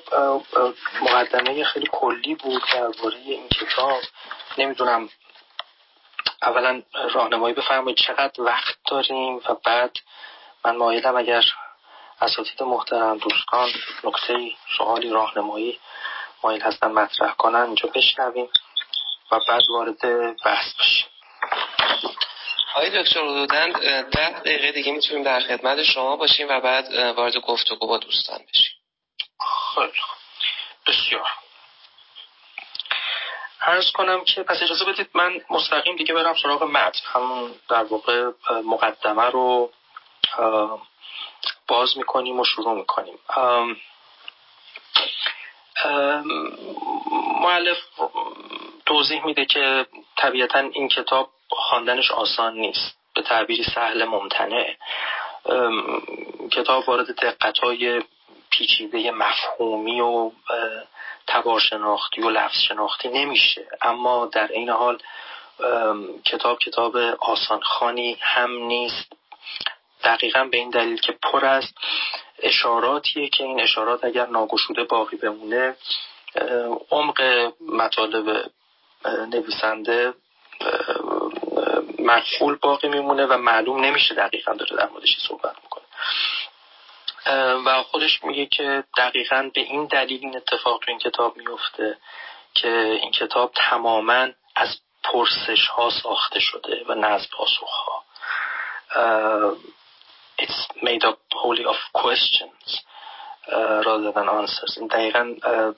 مقدمه خیلی کلی بود درباره این کتاب. نمی‌دونم اولا راهنمایی بفرمایید چقدر وقت داریم و بعد من مایلم اگر اساتید محترم دوستان نکته سوالی راهنمایی مایل هستن مطرح کنن اینجا بشنویم و بعد وارد بحث بشیم. آقای دکتر حدودن ده دقیقه دیگه می‌تونیم در خدمت شما باشیم و بعد وارد گفتگو با دوستان بشیم. بسیار. ارز کنم که پس اجازه بدید من مستقیم دیگه برم سراغ متن. همون در واقع مقدمه رو باز می‌کنیم و شروع می‌کنیم. معلف توضیح میده که طبیعتا این کتاب خواندنش آسان نیست. به تعبیری سهل ممتنه کتاب وارد دقت های پیچیده مفهومی و تبار شناختی و لفظ شناختی نمیشه. اما در این حال کتاب کتاب آسان خانی هم نیست. دقیقا به این دلیل که پر است اشاراتیه که این اشارات اگر ناگشوده باقی بمونه عمق مطالب نویسنده مقفول باقی میمونه و معلوم نمیشه دقیقا داره در موردش صحبت می‌کنه. و خودش میگه که دقیقا به این دلیل این اتفاق تو این کتاب میفته که این کتاب تماما از پرسش ها ساخته شده و نه از پاسخ ها it's made up wholly of questions rather than answers. این دقیقا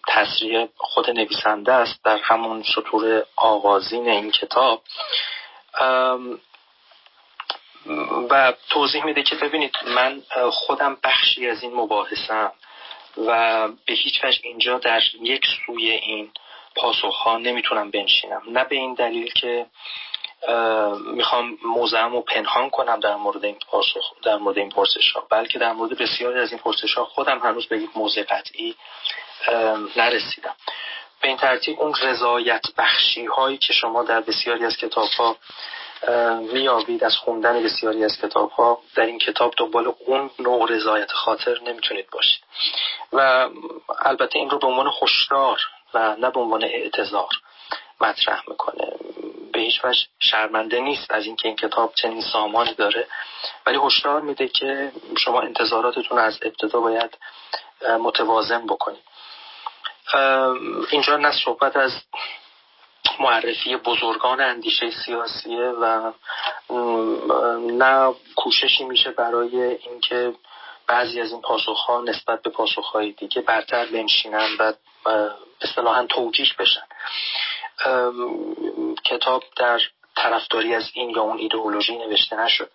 تصریح خود نویسنده است در همون سطور آغازین این کتاب. و توضیح میده که ببینید من خودم بخشی از این مباحثم و به هیچ وجه اینجا در یک سوی این پاسخ ها نمی‌تونم بنشینم. نه به این دلیل که می‌خوام موضعم رو پنهان کنم در مورد این پاسخ در مورد این پرسش ها بلکه در مورد بسیاری از این پرسش ها خودم هنوز به یک موضع قطعی نرسیدم. به این ترتیب اون رضایت بخشی هایی که شما در بسیاری از کتاب ها میابید از خوندن بسیاری از کتاب ها در این کتاب دنبال اون نوع رضایت خاطر نمی‌تونید باشید. و البته این رو به عنوان هشدار و نه به عنوان اعتظار مطرح می‌کنه. به هیچ وجه شرمنده نیست از اینکه این کتاب چنین سامانی داره. ولی هشدار میده که شما انتظاراتتون از ابتدا باید متوازن بکنید. اینجا نه صحبت از معرفی بزرگان اندیشه سیاسیه و نه کوششی میشه برای اینکه بعضی از این پاسخها نسبت به پاسخهای دیگه برتر بنشینن و اصطلاحا توجیش بشن. کتاب در طرفداری از این یا اون ایدئولوژی نوشته نشده.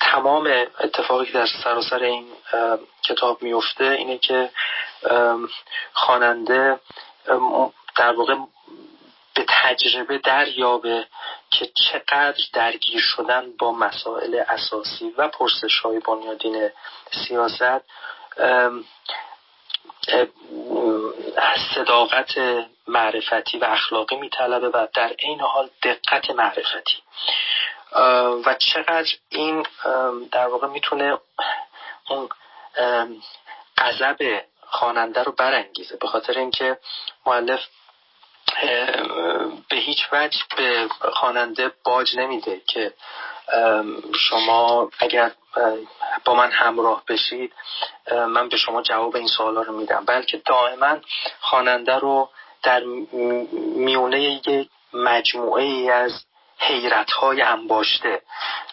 تمام اتفاقی که در سراسر این کتاب میفته اینه که خواننده در واقع به تجربه دریابه که چقدر درگیر شدن با مسائل اساسی و پرسش های بنیادین سیاست صداقت معرفتی و اخلاقی میطلبه و در عین حال دقت معرفتی. و چقدر این در واقع می‌تونه اون غضب خواننده رو برانگیزه. به خاطر اینکه مؤلف به هیچ وجه به خواننده باج نمیده که شما اگر با من همراه بشید من به شما جواب این سوالا رو میدم. بلکه دائما خواننده رو در میونه یک مجموعه ای از حیرت های انباشته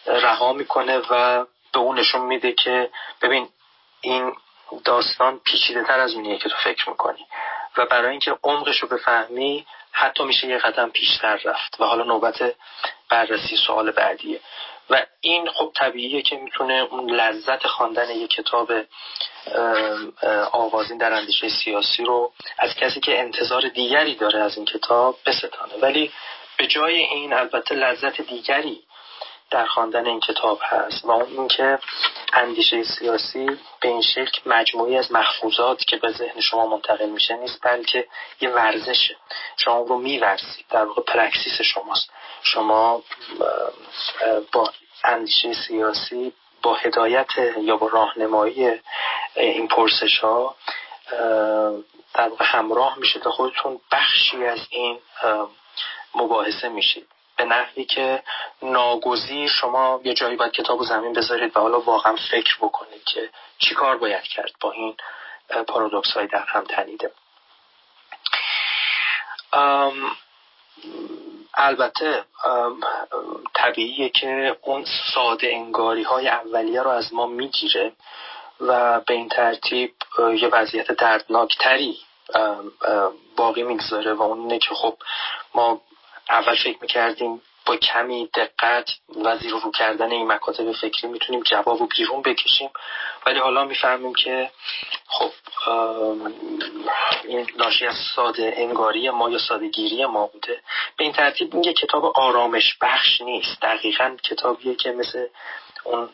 رها می‌کنه و به اون میده که ببین این داستان پیچیده تر از اونیه که تو فکر می‌کنی. و برای اینکه عمقش رو بفهمی حتی میشه یه قدم پیشتر رفت. و حالا نوبت بررسی سوال بعدیه. و این خب طبیعیه که می‌تونه اون لذت خواندن یک کتاب آوازین در اندیشه سیاسی رو از کسی که انتظار دیگری داره از این کتاب بستانه. ولی به جای این البته لذت دیگری در خواندن این کتاب هست و اون اینکه اندیشه سیاسی به این شکل مجموعی از محفوظات که به ذهن شما منتقل میشه نیست بلکه یه ورزشه. شما رو میورزید. در واقع پرکسیس شماست. شما با اندیشه سیاسی با هدایت یا با راهنمایی این پرسش ها در واقع همراه میشه تا خودتون بخشی از این مباحثه میشید. به نحوی که ناگزیر شما یه جایی باید کتاب و زمین بذارید و حالا واقعا فکر بکنید که چی کار باید کرد با این پارادوکس های در هم تنیده. البته طبیعیه که اون ساده انگاری های اولیه رو از ما می‌گیره و به این ترتیب یه وضعیت دردناکتری باقی می‌گذاره و اون اینه که خب ما اول فکر می‌کردیم با کمی دقت و زیر رو کردن این مکاتب فکری می‌تونیم جواب و بیرون بکشیم. ولی حالا می‌فهمیم که خب این ناشی از ساده انگاری ما یا سادگیری ما بوده. به این ترتیب این کتاب آرامش بخش نیست. دقیقا کتابیه که مثل اون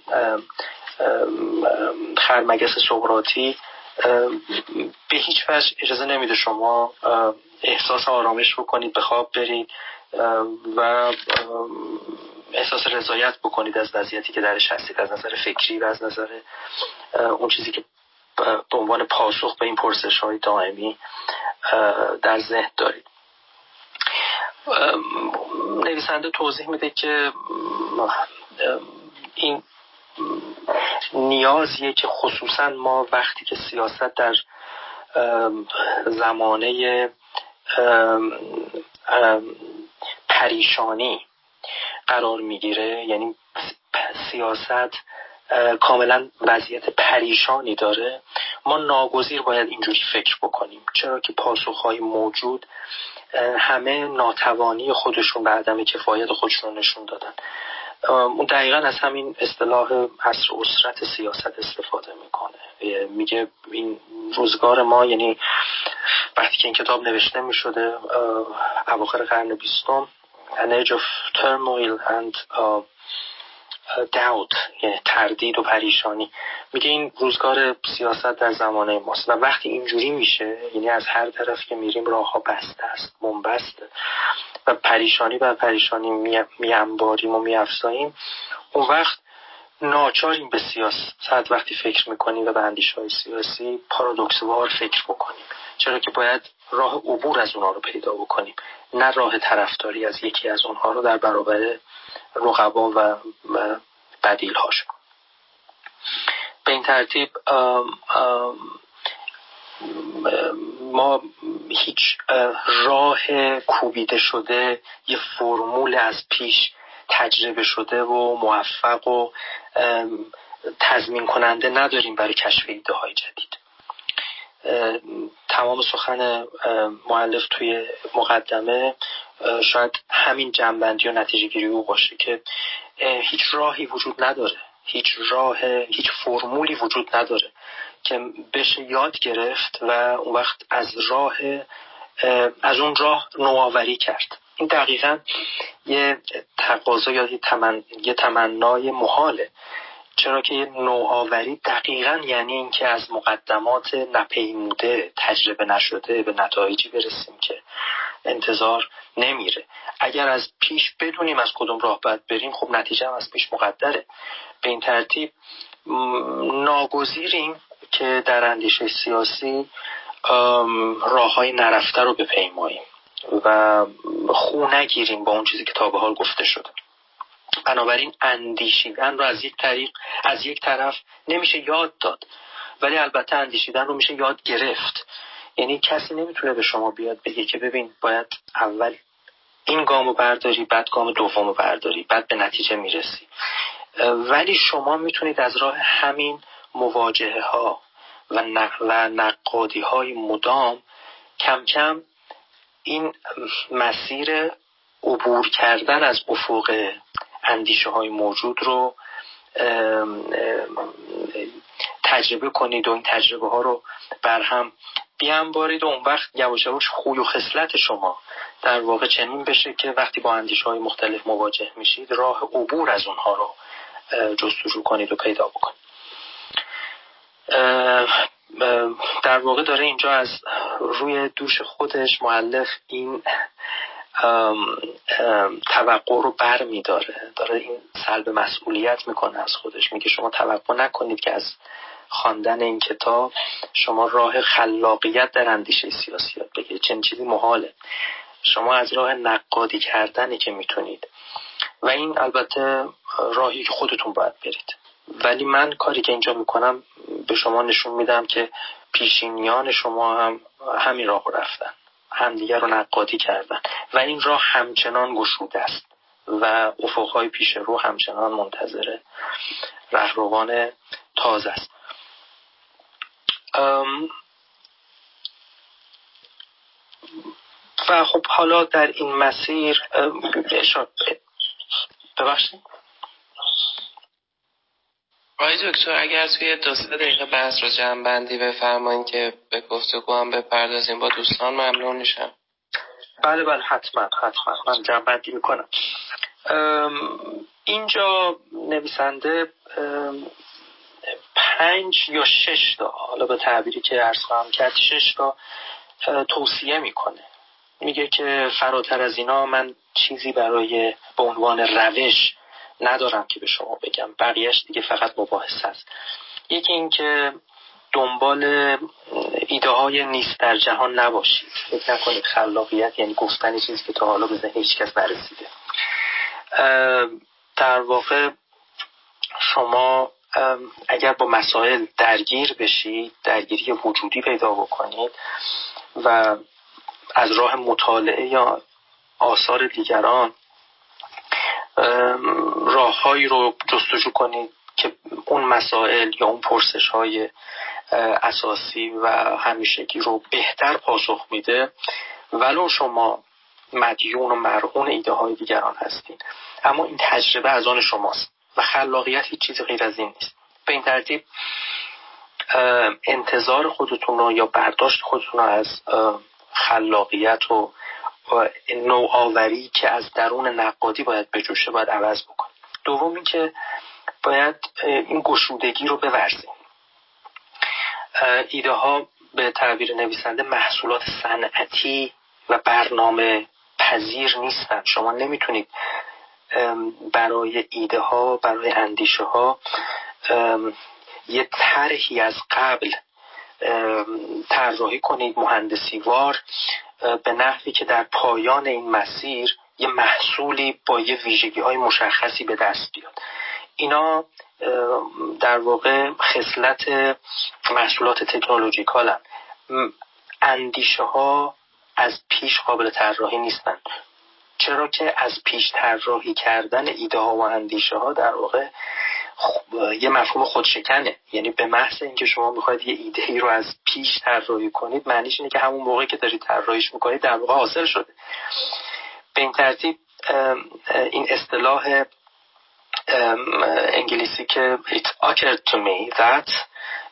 خرمگس سقراطی به هیچ وجه اجازه نمیده شما احساس آرامش بکنید به خواب برید. و احساس رضایت بکنید از وضعیتی که درش هستید از نظر فکری و از نظر اون چیزی که به عنوان پاسخ به این پرسش های دائمی در ذهن دارید. نویسنده توضیح میده که این نیازیه که خصوصا ما وقتی که سیاست در زمانه پریشانی قرار می‌گیره. یعنی سیاست کاملا وضعیت پریشانی داره. ما ناگزیر باید اینجوری فکر بکنیم. چرا که پاسخهای موجود همه ناتوانی خودشون به عدم کفایت خودشون نشون دادن. اون دقیقا از همین اصطلاح عصر اسرت سیاست استفاده می‌کنه. میگه این روزگار ما یعنی وقتی که این کتاب نوشته می‌شده اواخر قرن بیستم an age of turmoil and uh, doubt یعنی تردید و پریشانی. میگه این روزگار سیاست در زمانه ماست و وقتی اینجوری میشه یعنی از هر طرف که میریم راه ها بسته است منبسته و پریشانی بر پریشانی میانباریم و میافزاییم. اون وقت ناچاریم به سیاست. وقتی فکر می‌کنیم و به اندیش های سیاسی پارادوکسوار فکر بکنیم. چرا که باید راه عبور از اونها رو پیدا بکنیم. نه راه طرفداری از یکی از اونها رو در برابر رقبا و بدیل هاش به این ترتیب ما هیچ راه کوبیده شده یه فرمول از پیش تجربه شده و موفق و تضمین کننده نداریم برای کشف ایده های جدید. تمام سخن معلف توی مقدمه شاید همین جنبندی و نتیجه گیری او باشه که هیچ راهی وجود نداره. هیچ راه هیچ فرمولی وجود نداره که بشه یاد گرفت و اون وقت از راه از اون راه نوآوری کرد. این دقیقا یه تقاضا یا یه, تمن... یه تمنای محاله. چرا که نوآوری دقیقا یعنی اینکه از مقدمات نپیموده تجربه نشده به نتایجی برسیم که انتظار نمیره. اگر از پیش بدونیم از کدوم راه باید بریم خب نتیجه هم از پیش مقدره. به این ترتیب ناگزیریم که در اندیشه سیاسی راه های نرفته رو بپیماییم. و خو نگیریم با اون چیزی که تا به حال گفته شده. بنابراین اندیشیدن رو از یک طریق از یک طرف نمیشه یاد داد ولی البته اندیشیدن رو میشه یاد گرفت. یعنی کسی نمی‌تونه به شما بیاد بگه که ببین باید اول این گامو برداری بعد گام دومو برداری بعد به نتیجه می‌رسی. ولی شما می‌تونید از راه همین مواجهه ها و, و نقادی های مدام کم کم این مسیر عبور کردن از افق اندیشه های موجود رو تجربه کنید و این تجربه ها رو بر هم بیانبارید و اون وقت یواش یواش خوی و خصلت شما در واقع چنین بشه که وقتی با اندیشه های مختلف مواجه میشید راه عبور از اونها رو جستجو کنید و پیدا بکنید. در واقع داره اینجا از روی دوش خودش معلف این توقع رو بر میداره. داره این سلب مسئولیت می‌کنه از خودش. میگه شما توقع نکنید که از خواندن این کتاب شما راه خلاقیت در اندیشه سیاسی یاد بگیرید. چنین چیزی محاله. شما از راه نقادی کردنی که می‌تونید. و این البته راهی که خودتون باید برید. ولی من کاری که اینجا می‌کنم به شما نشون میدم که پیشینیان شما هم همین راه رفتن. همدیگر رو نقادی کردن. و این راه همچنان گشوده است. و افقهای پیش رو همچنان منتظر رهروان تازه است. و خب حالا در این مسیر ببخشید. آقای دکتر اگر توی دو سه دقیقه بحث رو جمع بندی بفرمایید که به گفتگو هم بپردازیم با دوستان ممنون میشم. بله بله حتما حتما. من جمع بندی می‌کنم اینجا نویسنده پنج یا شش تا حالا به تعبیری که ارز خواهم کرد شش تا توصیه می‌کنه. میگه که فراتر از اینا من چیزی برای به عنوان روش ندارم که به شما بگم. بقیهش دیگه فقط مباحث است یکی اینکه دنبال ایده های نیست در جهان نباشید. فکر نکنید خلاقیت یعنی گفتن چیزی که تا حالا به ذهن هیچ کس نرسیده. در واقع شما اگر با مسائل درگیر بشید درگیری وجودی پیدا بکنید و از راه مطالعه یا آثار دیگران راههایی رو جستجو کنید که اون مسائل یا اون پرسش های اساسی و همیشگی رو بهتر پاسخ میده. ولو شما مدیون و مرهون ایده های دیگران هستین. اما این تجربه از آن شماست و خلاقیت هیچ چیز غیر از این نیست. به این ترتیب انتظار خودتون رو یا برداشت خودتون رو از خلاقیت و نوآوری که از درون نقادی باید بجوشه باید عوض بکن دوم اینکه باید این گشودگی رو بورزیم ایده ها به تعبیر نویسنده محصولات صنعتی و برنامه پذیر نیستن. شما نمی‌تونید برای ایده ها برای اندیشه ها یه طرحی از قبل طراحی کنید. مهندسی وار به نحوی که در پایان این مسیر یه محصولی با یه ویژگی های مشخصی به دست بیاد. اینا در واقع خصلت محصولات تکنولوژیکال اندیشه ها از پیش قابل طراحی نیستند چرا که از پیش طراحی کردن ایده ها و اندیشه ها در واقع یه مفهوم خودشکنه. یعنی به محض اینکه شما می‌خواید یه ایده ای رو از پیش طراحی کنید معنیش اینه که همون موقعی که دارید طراحیش می‌کنید در واقع حاصل شده. به این ترتیب این اصطلاح انگلیسی که it occurred to me that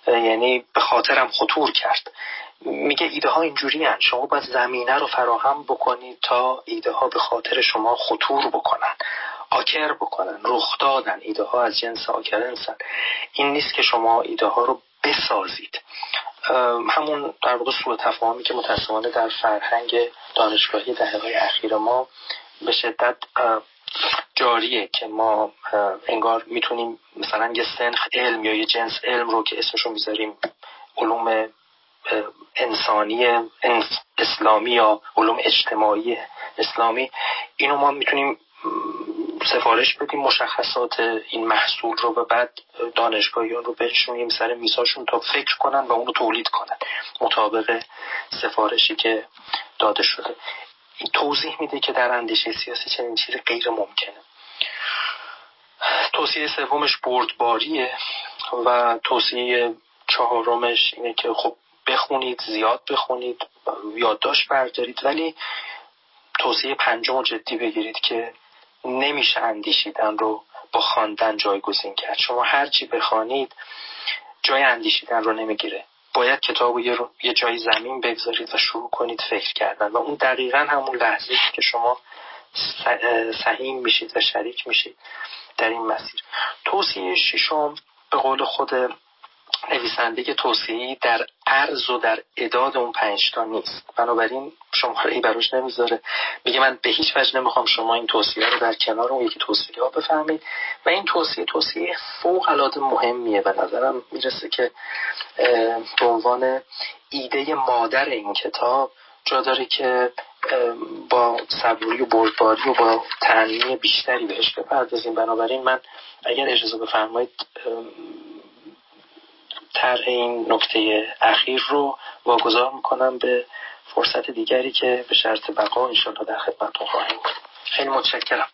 یعنی به خاطرم خطور کرد. میگه ایده ها اینجوری هن. شما باید زمینه رو فراهم بکنید تا ایده ها به خاطر شما خطور بکنن. آکر بکنن رخ دادن ایده ها از جنس آکرنسن این نیست که شما ایده ها رو بسازید. همون در واقع سوء تفاهمی که متاسفانه در فرهنگ دانشگاهی دهه اخیر ما به شدت جاریه که ما انگار می‌تونیم مثلا یه سنخ علم یا یه جنس علم رو که اسمشو می‌ذاریم علوم انسانی اسلامی یا علوم اجتماعی اسلامی اینو ما می‌تونیم سفارش بدیم مشخصات این محصول رو و بعد دانشگاهیان رو بنشونیم سر میزاشون تا فکر کنن و اونو تولید کنن. مطابق سفارشی که داده شده. این توضیح میده که در اندیشه سیاسی چنین چیزی غیر ممکنه. توصیه سومش بردباریه و توصیه چهارمش اینه که خب بخونید زیاد بخونید یادداشت بردارید ولی توصیه پنجم جدی بگیرید که نمیشه اندیشیدن رو با خواندن جایگزین کرد. شما هرچی بخوانید جای اندیشیدن رو نمی‌گیره. باید کتاب رو یه, یه جای زمین بگذارید و شروع کنید فکر کردن. و اون دقیقا همون لحظه که شما سهیم میشید و شریک میشید در این مسیر. توصیه ششم به قول خود نویسنده توصیهی در عرض و در اداد اون پنجتا نیست. بنابراین شماره ای براش نمی‌ذاره. میگه من به هیچ وجه نمی‌خوام شما این توصیه رو در کنار اون یکی توصیه ها بفهمید. و این توصیه توصیه فوق العاده مهمیه به نظرم. می‌رسه که به عنوان ایده مادر این کتاب جا داره که با صبوری و بردباری و با تنمی بیشتری بهش بپردازیم. بنابراین من اگر اجازه بفرمایید طرح این نکته اخیر رو واگذار می‌کنم به فرصت دیگری که به شرط بقا انشاءالله در خدمتتون خواهیم بود. خیلی متشکرم.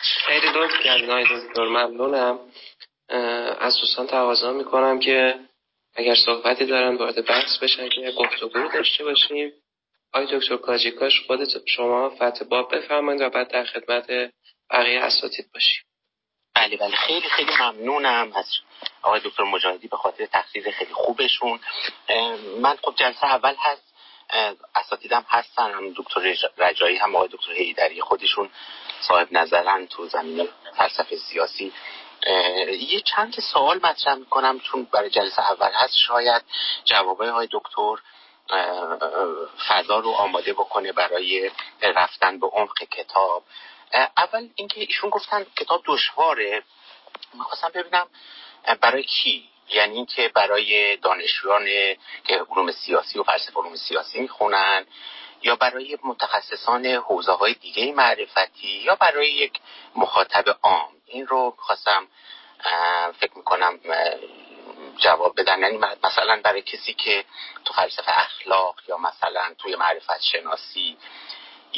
خیلی کردین دکتر ممنونم. از دوستان تقاضا می‌کنم که اگر صحبتی دارن وارد بحث بشن که گفتگو داشته باشیم. آقای دکتر کاجیکاش خودت شما فتح باب بفرمایید و بعد در خدمت بقیه اساتید باشیم. بله بله. خیلی خیلی ممنونم از آقای دکتر مجاهدی به خاطر تقریر خیلی خوبشون. من خب جلسه اول هست. اساتیدم هستن. هم دکتر رجایی هم آقای دکتر هیدری خودشون صاحب نظرن تو زمین فلسفه سیاسی. یه چند سوال مطرح می‌کنم چون برای جلسه اول هست. شاید جوابای های دکتر فضا رو آماده بکنه برای رفتن به عمق کتاب. اول اینکه ایشون گفتن کتاب دشواره. می‌خواستم ببینم برای کی؟ یعنی اینکه برای دانشجویان که علوم سیاسی و فلسفه علوم سیاسی می‌خونن یا برای متخصصان حوزه های دیگه معرفتی یا برای یک مخاطب عام. این رو می‌خواستم فکر می‌کنم جواب بدن. یعنی مثلا برای کسی که تو فلسفه اخلاق یا مثلا توی معرفت شناسی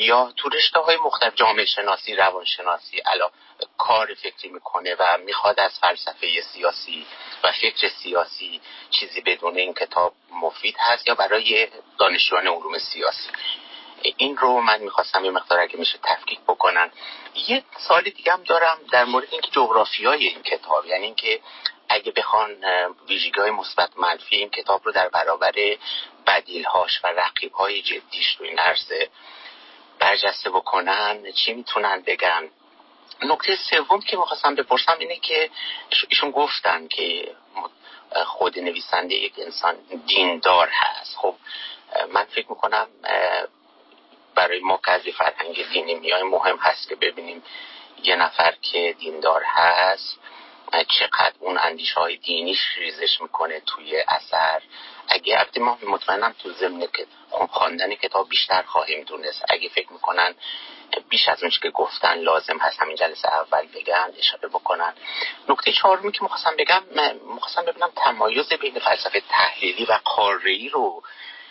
یا تو رشته های مختلف جامعه شناسی روان شناسی علا کار فکری می‌کنه و می‌خواد از فلسفه سیاسی و فکر سیاسی چیزی بدون این کتاب مفید هست یا برای دانشجویان علوم سیاسی. این رو من می‌خواستم یه مقدار اگه میشه تفکیک بکنن. یه سال دیگه هم دارم در مورد اینکه جغرافی های این کتاب یعنی اینکه اگه بخوان ویژگی های مثبت منفی این کتاب رو در برابر بدیل هاش و رقیب های جدیش رو این عرصه برجسته بکنن چی می‌تونن بگن. نکته سوم که می‌خواستم بپرسم اینه که ایشون گفتن که خود نویسنده یک انسان دیندار هست. خب من فکر می‌کنم برای ما که از فرهنگ دینی میای مهم هست که ببینیم یه نفر که دیندار هست. چقدر اون اندیشه های دینیش ریزش می‌کنه توی اثر. اگه البته ما مطمئنم تو ضمن خواندن کتاب بیشتر خواهیم دونست. اگه فکر می‌کنن بیش از اونچه که گفتن لازم هست همین جلسه اول بگن اشاره بکنن. نکته چهارمی که می‌خواستم بگم می‌خواستم ببینم تمایز بین فلسفه تحلیلی و قاره رو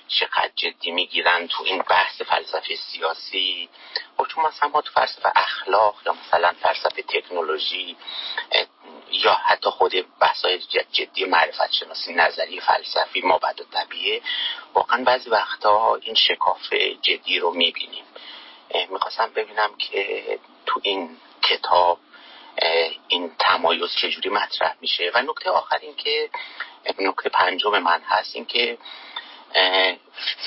چقدر جدی می‌گیرن تو این بحث فلسفه سیاسی. و چون مثلا ما تو فلسفه اخلاق یا مثلا فلسفه تکنولوژی یا حتی خود بحثای جدی معرفت شناسی نظری فلسفی ما بعد طبیعه واقعا بعضی وقتا این شکاف جدی رو می‌بینیم. می‌خواستم ببینم که تو این کتاب این تمایز چجوری مطرح میشه. و نکته آخر این که نکته پنجم من هست این که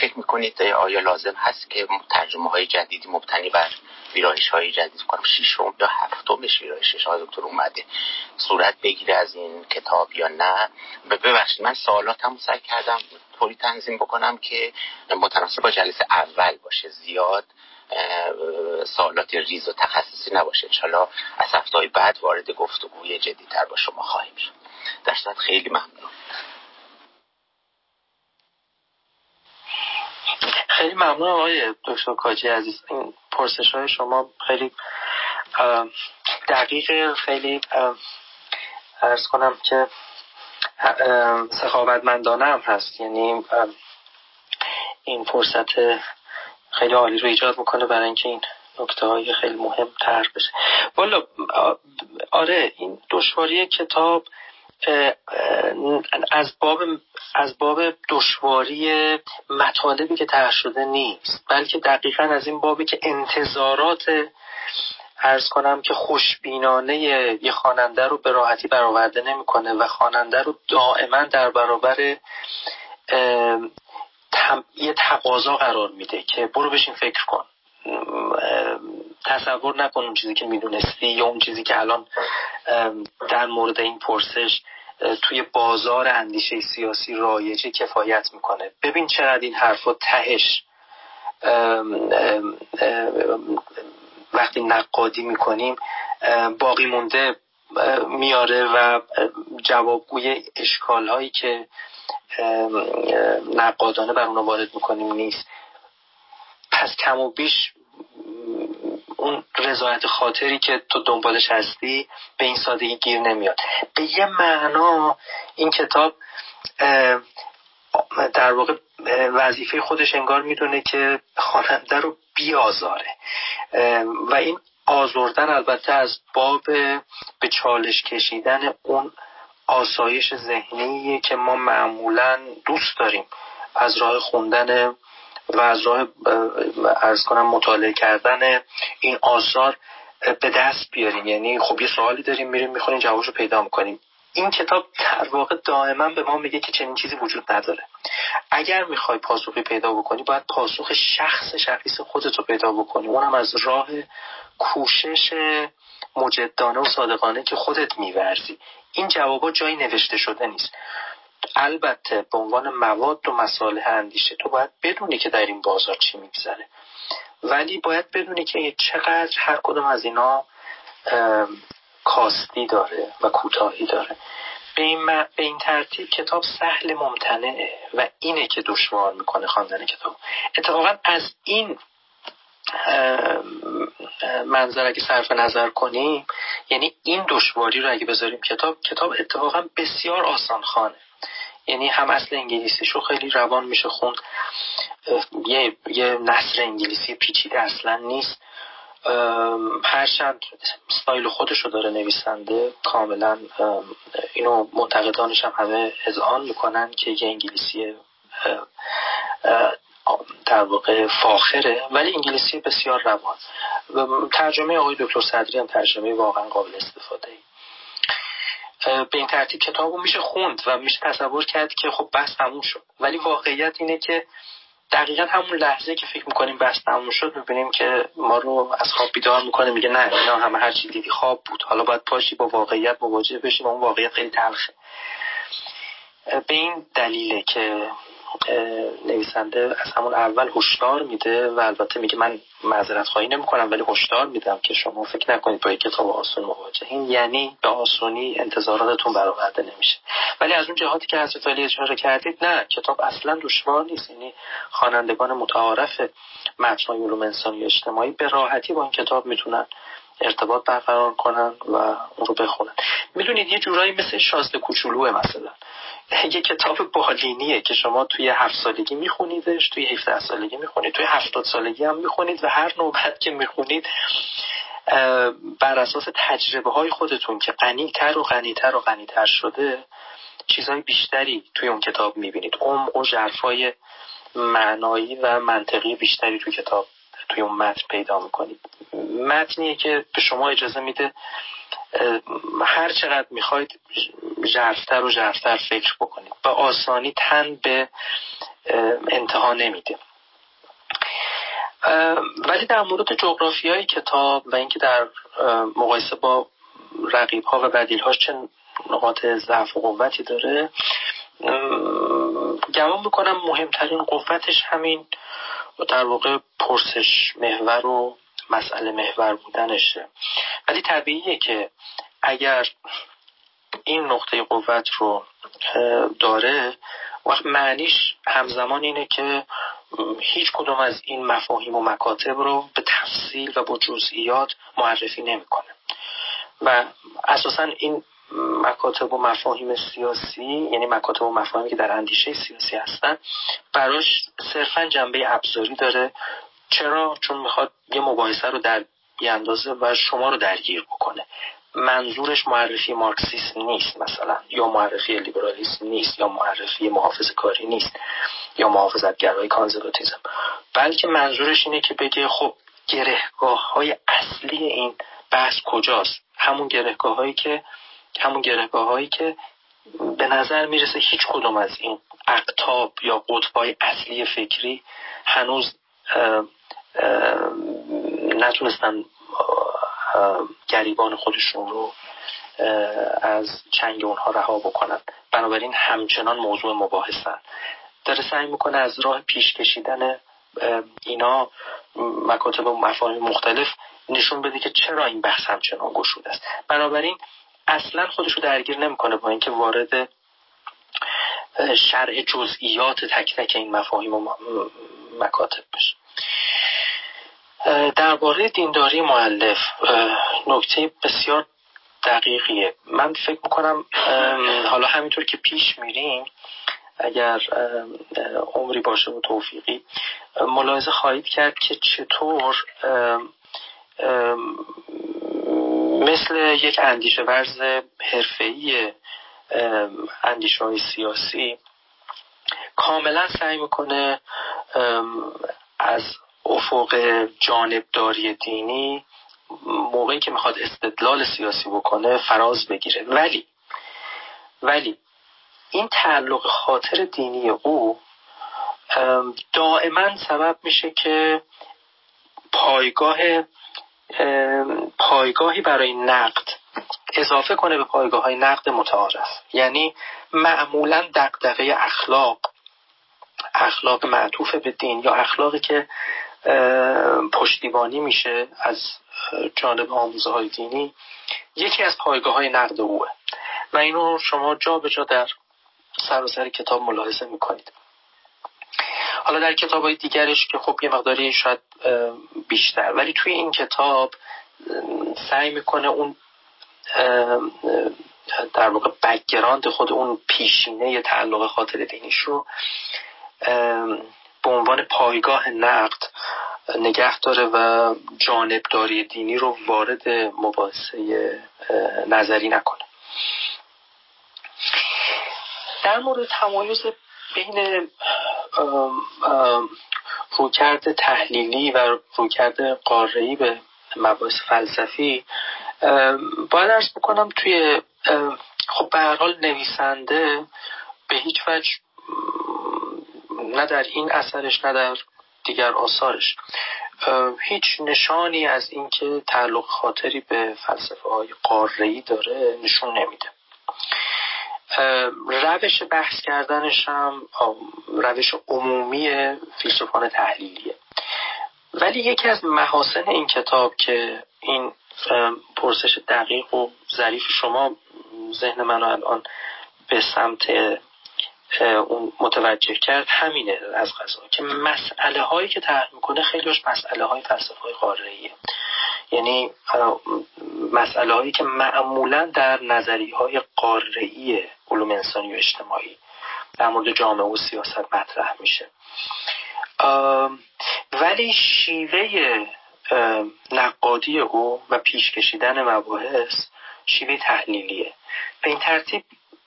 فکر می‌کنید آیا لازم هست که ترجمه های جدیدی مبتنی بر ویرایش های جدید کنم؟ ششم یا هفتمش ویرایشش؟ های دکتر اومده صورت بگیره از این کتاب یا نه؟ ببخشید من سوالاتم سعی کردم طوری تنظیم بکنم که متناسب با جلسه اول باشه. زیاد سوالات ریز و تخصصی نباشه. انشالله از هفته بعد وارد گفتگوی جدیدتر با شما خواهیم شد. در خیلی ممنون. خیلی ممنون آقای دکتر کاجی عزیز. این پرسش های شما خیلی دقیق خیلی ارز کنم که سخاوتمندانه هم هست. یعنی این فرصت خیلی عالی رو ایجاد می‌کنه برای اینکه این نکته های خیلی مهم تر بشه. والا آره این دشواری کتاب از باب از باب دشواری مطالبی که طرح شده نیست بلکه دقیقا از این بابی که انتظارات ارز کنم که خوشبینانه یه خواننده رو به راحتی برآورده نمی‌کنه و خواننده رو دائما در برابر یه تقاضا قرار میده که برو بشین فکر کن. تصور نکن اون چیزی که می‌دونستی یا اون چیزی که الان در مورد این پرسش توی بازار اندیشه سیاسی رایجه کفایت می‌کنه. ببین چقدر این حرف و تهش وقتی نقادی می‌کنیم باقی مونده میاره و جوابگوی اشکال هایی که نقادانه بر اونا وارد می‌کنیم نیست. پس کم و بیش اون رضایت خاطری که تو دنبالش هستی به این سادگی گیر نمیاد. به یه معنا این کتاب در واقع وظیفه خودش انگار می‌دونه که خواننده رو بیازاره و این آزردن البته از باب به چالش کشیدن اون آسایش ذهنی که ما معمولا دوست داریم از راه خوندن و از راه ارز کنم مطالعه کردن این آثار به دست بیاریم یعنی خب یه سوالی داریم میریم می‌خونیم جوابش رو پیدا می‌کنیم. این کتاب در واقع دائما به ما میگه که چنین چیزی وجود نداره. اگر می‌خوای پاسخی پیدا بکنی باید پاسخ شخص شخص خودت رو پیدا بکنی. اونم از راه کوشش مجدانه و صادقانه که خودت میورزی. این جوابا جایی نوشته شده نیست. البته به عنوان مواد و مسائل اندیشه تو باید بدونی که در این بازار چی میگذره. ولی باید بدونی که چقدر هر کدوم از اینا کاستی داره و کوتاهی داره. به این, به این ترتیب کتاب سهل ممتنعه و اینه که دشوار می‌کنه خواندن کتاب. اتفاقا از این منظر اگه صرف نظر کنیم یعنی این دشواری رو اگه بذاریم کتاب کتاب اتفاقا بسیار آسان خانه یعنی هم اصل انگلیسیشو خیلی روان میشه خوند. یه, یه نصر انگلیسی پیچیده اصلا نیست. هرچند ستایل خودشو داره نویسنده. کاملا اینو معتقدانش هم همه اذعان می‌کنن که یه انگلیسی در واقع فاخره ولی انگلیسی بسیار روان. ترجمه آقای دکتر صدری هم ترجمه واقعا قابل استفاده ای به این ترتیب کتاب میشه خوند و میشه تصور کرد که خب بس تموم شد. ولی واقعیت اینه که دقیقا همون لحظه که فکر می‌کنیم بس تموم شد می‌بینیم که ما رو از خواب بیدار می‌کنه میگه نه اینا همه هر چی دیدی خواب بود. حالا باید پاشی با واقعیت مواجه بشیم و اون واقعیت خیلی تلخه. به این دلیله که نویسنده از همون اول هشدار میده و البته میگه من معذرت خواهی نمی‌کنم ولی هشدار میدم که شما فکر نکنید با یک کتاب آسون مواجهین یعنی به آسونی انتظاراتتون برآورده نمیشه. ولی از اون جهاتی که حضرت علی اشاره کردید نه کتاب اصلا دشوار نیست. یعنی خوانندگان متعارف متن علوم انسانی اجتماعی به راحتی با این کتاب می‌تونن ارتباط برقرار کنن و اون رو بخونن. می‌دونید یه جورایی مثل شازده کوچولوه مثلا. یه کتاب بالینیه که شما توی هفت سالگی میخونیدش توی 17 سالگی می‌خونید توی هفتاد سالگی هم می‌خونید و هر نوبت که می‌خونید بر اساس تجربه های خودتون که غنیتر و غنیتر و غنیتر شده چیزهای بیشتری توی اون کتاب می‌بینید. عمق و ژرفای معنایی و منطقی بیشتری توی کتاب توی اون متن پیدا می‌کنید. متنیه که به شما اجازه میده هر چقدر می‌خواید جرفتر و جرفتر فکر بکنید. به آسانی تن به انتها نمیده. ولی در مورد جغرافی های کتاب و اینکه در مقایسه با رقیب ها و بدیل هاش چه نقاط ضعف و قوتی داره گمان می‌کنم مهمترین قوتش همین در واقع پرسش محور و مسئله محور بودنشه. ولی طبیعیه که اگر این نقطه قوت رو داره وقت معنیش همزمان اینه که هیچ کدوم از این مفاهیم و مکاتب رو به تفصیل و با جزئیات معرفی نمی‌کنه. و اساسا این مکاتب و مفاهیم سیاسی یعنی مکاتب و مفاهیمی که در اندیشه سیاسی هستن براش صرفا جنبه ابزاری داره چرا؟ چون می‌خواد یه مباحثه رو در بیاندازه و شما رو درگیر بکنه. منظورش معرفی مارکسیسم نیست مثلا یا معرفی لیبرالیسم نیست یا معرفی محافظ کاری نیست یا محافظت گرای کانزرواتیزم بلکه منظورش اینه که بگه خب گرهگاه های اصلی این بحث کجاست؟ همون گرهگاه هایی که همون گرهگاه هایی که به نظر می‌رسه هیچ کدوم از این اقتاب یا قطبای اصلی فکری هنوز نتونستن گریبان خودشون رو از چنگ اونها رها بکنن. بنابراین همچنان موضوع مباحثن. داره سعی می‌کنه از راه پیش کشیدن اینا مکاتب و مفاهیم مختلف نشون بده که چرا این بحث همچنان گشوده است. بنابراین اصلا خودش رو درگیر نمی‌کنه با اینکه وارد شرح جزئیات تک تک این مفاهیم و مکاتب بشه. درباره دینداری معلف نکته بسیار دقیقیه. من فکر می‌کنم حالا همینطور که پیش میریم اگر عمری باشه و توفیقی ملاحظه خواهید کرد که چطور مثل یک اندیشه ورز حرفه‌ای اندیشه های سیاسی کاملا سعی می‌کنه از افق جانبداری دینی موقعی که می‌خواد استدلال سیاسی بکنه فراز بگیره. ولی ولی این تعلق خاطر دینی او دائما سبب میشه که پایگاه پایگاهی برای نقد اضافه کنه به پایگاه های نقد متعارف. یعنی معمولا دقدقه اخلاق اخلاق معطوف به دین یا اخلاقی که پشتیبانی میشه از جانب آموزه های دینی. یکی از پایگاه های نقد اوه. و اینو شما جا به جا در سراسر کتاب ملاحظه می‌کنید. حالا در کتاب های دیگرش که خب یه مقداری شاید بیشتر. ولی توی این کتاب سعی می‌کنه اون در واقع بکگراند خود اون پیشینه تعلق خاطر دینیش رو به عنوان پایگاه نقد نگه داره و جانبداری دینی رو وارد مباحثه نظری نکنه. در مورد تمایز بین رویکرد تحلیلی و رویکرد قاره‌ای به مباحث فلسفی باید ارز بکنم توی خب به هر حال نویسنده به هیچ وجه نه در این اثرش نه در دیگر آثارش. هیچ نشانی از اینکه تعلق خاطری به فلسفه های قاره‌ای داره نشون نمیده. روش بحث کردنش هم روش عمومی فیلسوفان تحلیلیه. ولی یکی از محاسن این کتاب که این پرسش دقیق و ظریف شما ذهن منو الان به سمت اون متوجه کرد همینه از غذا که مسئله هایی که طرح می‌کنه خیلیش مسئله های فلسفه های قاره‌ایه. یعنی مسئله هایی که معمولا در نظری های قاره‌ای علوم انسانی و اجتماعی در مورد جامعه و سیاست مطرح میشه. ولی شیوه نقادی او و پیش کشیدن مباحث شیوه تحلیلیه. به این ترتیب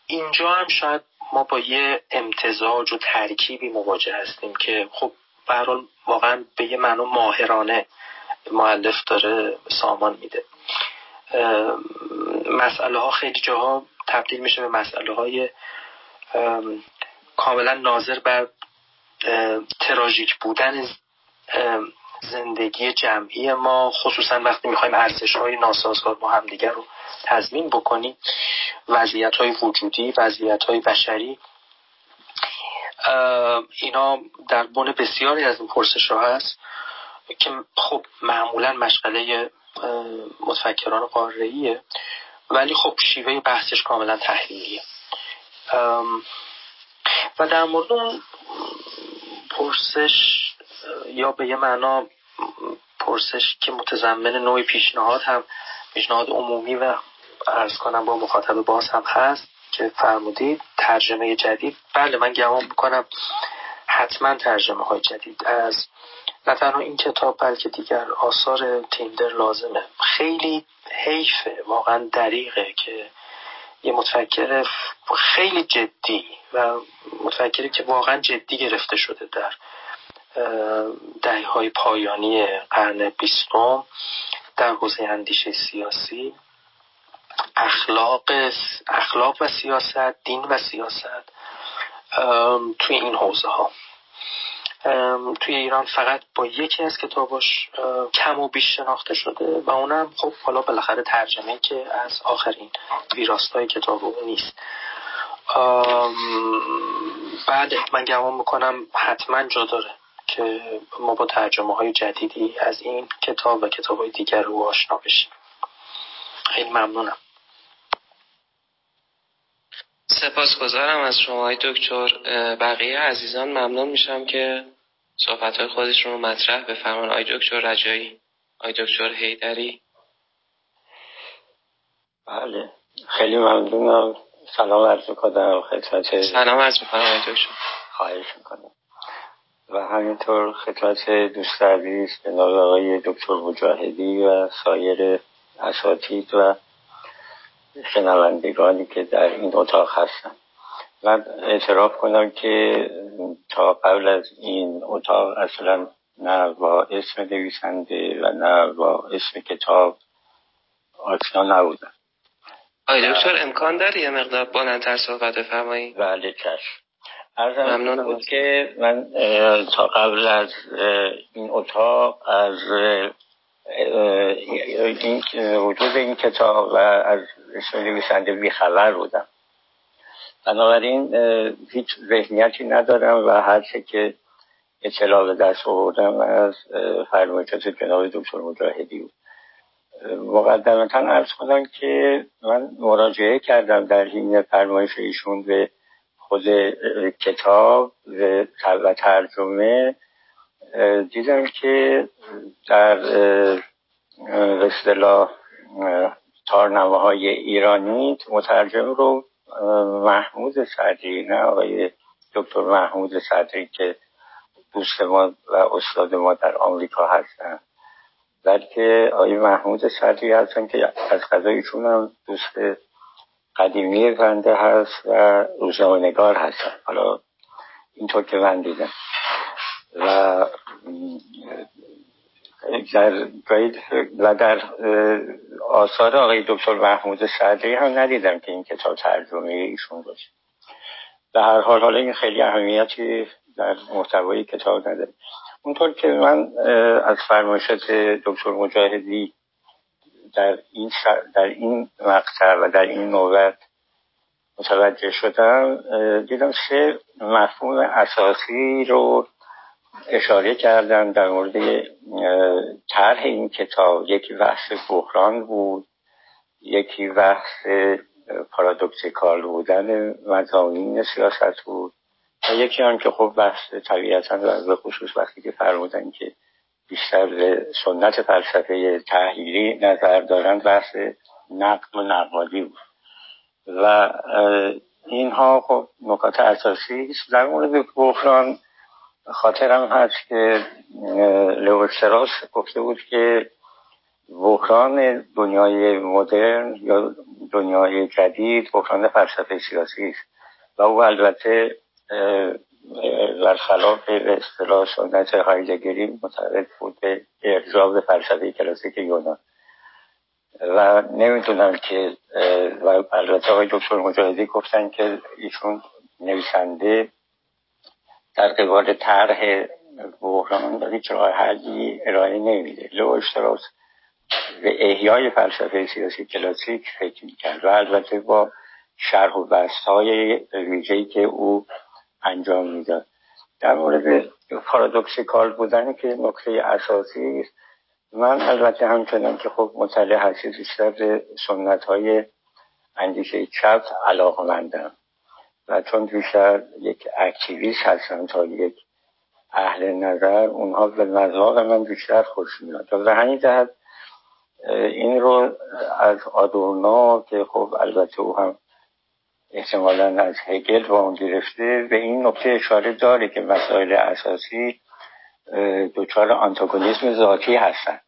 اینجا هم شاید ما با یه امتزاج و ترکیبی مواجه هستیم که خب برحال واقعا به یه معنا ماهرانه معلف داره سامان میده. مسئله ها خیلی جاها تبدیل میشه به مسئله های کاملا ناظر بر تراژیک بودن زندگی جمعی ما خصوصا وقتی می‌خوایم ارزش های ناسازگار با همدیگر رو تضمین بکنیم وضعیت های وجودی وضعیت های بشری اینا در بن بسیاری از این پرسش ها هست که خب معمولا مشغله متفکران قاره ولی خب شیوه بحثش کاملا تحلیلیه. و در مورد اون پرسش یا به یه معنا پرسش که متضمن نوع پیشنهاد هم پیشنهاد عمومی و ارز کنم با مخاطب باز هم هست که فرمودید ترجمه جدید. بله من گمان می‌کنم حتما ترجمه های جدید از نه تنها این کتاب بلکه دیگر آثار تیندر لازمه. خیلی حیفه واقعا دریغه که یه متفکر خیلی جدی و متفکری که واقعا جدی گرفته شده در دهه های پایانی قرن بیستم در حوزه اندیشه سیاسی. اخلاق اخلاق و سیاست دین و سیاست توی این حوزه ها توی ایران فقط با یکی از کتاباش کم و بیش شناخته شده و اونم خب حالا بالاخره ترجمه که از آخرین ویراستای کتاب اون نیست. بعد من گمان می‌کنم حتما جا داره که ما با ترجمه های جدیدی از این کتاب و کتاب های دیگر رو آشنا بشیم. خیلی ممنونم. سپاسگزارم از شما های دکتر. بقیه عزیزان ممنون میشم که صحبت های خودشون رو مطرح بفرمان آی دکتر رجایی آی دکتر هیدری بله خیلی ممنونم. سلام عرض می‌کنم خدمت سلام عرض می‌کنم آی دکتر. خواهش می‌کنم. و همینطور خدمت دوست عزیز جناب آقای دکتر مجاهدی و سایر اساتید و شنوندگانی که در این اتاق هستن من اعتراف کنم که تا قبل از این اتاق اصلا نه با اسم نویسنده و نه با اسم کتاب آشنا نبودم. آی دکتر امکان داره یه مقدار بلندتر صحبت بفرمایید بله چشم. ممنون بود که من تا قبل از این اتاق از این وجود این کتاب و از نویسنده بیخبر بودم. بنابراین هیچ ذهنیتی ندارم و هر چه که اطلاع به دست آوردم از فرمایشات جناب دکتر مجاهدی بود. مقدمتا ارز کنم که من مراجعه کردم در حین فرمایش ایشون به خود کتاب و ترجمه. دیدم که در اصطلاح تارنمه ایرانی مترجم رو محمود صدری نه آقای دکتر محمود صدری که دوست ما و استاد ما در آمریکا هستن. بلکه آقای محمود صدری هستن که از قضایشون هم دوست قدیمی بنده هست و روزنامه‌نگار هستن. حالا اینطور که من دیدم. و در و در آثار آقای دکتر محمود سعدی هم ندیدم که این کتاب ترجمه ایشون باشه. به هر حال حالا این خیلی اهمیتی در محتوای کتاب نداره. اونطور که من از فرمایشات دکتر مجاهدی در این در این مقطع و در این نوبت متوجه شدم دیدم سه مفهوم اساسی رو اشاره کردن در مورد طرح این کتاب یکی بحث بحران بود یکی بحث پارادوکسیکال بودن مزامین سیاست بود و یکی هم که خب بحث طبیعتا و به خصوص وقتی که فرمودن که بیشتر به سنت فلسفه تحلیلی نظر دارند بحث نقد و نقادی بود. و اینها خب نکات اساسی است. در مورد بحران خاطرم هست که لو گفته بود که بحران دنیای مدرن یا دنیای جدید بحران فلسفه سیاسی است. و او البته برخلاف به اصطلاح سنت هایدگری معتقد بود به ارجاب فلسفه کلاسیک یونان. و نمی‌دونم که و البته آقای دکتر مجاهدی گفتن که ایشون نویسنده در قبال طرح بحران هیچ راه حلی ارائه نمیده. لو اشتراس به احیای فلسفه سیاسی کلاسیک فکر می‌کرد و البته با شرح و بست های ویژه‌ای که او انجام می‌داد. در مورد پارادوکسیکال بودن که نکته اساسی است من البته همچنان که خب مطلع هستی بیشتر به سنت های اندیشه چپ علاقمندم. و چون بیشتر یک اکتیویست هستم تا یک اهل نظر اونها به مذاق من بیشتر خوش میاد. و همین جهت این رو از آدورنا که خب البته او هم احتمالا از هگل با اون گرفته به این نکته اشاره داره که مسائل اساسی دچار آنتاگونیسم ذاتی هستند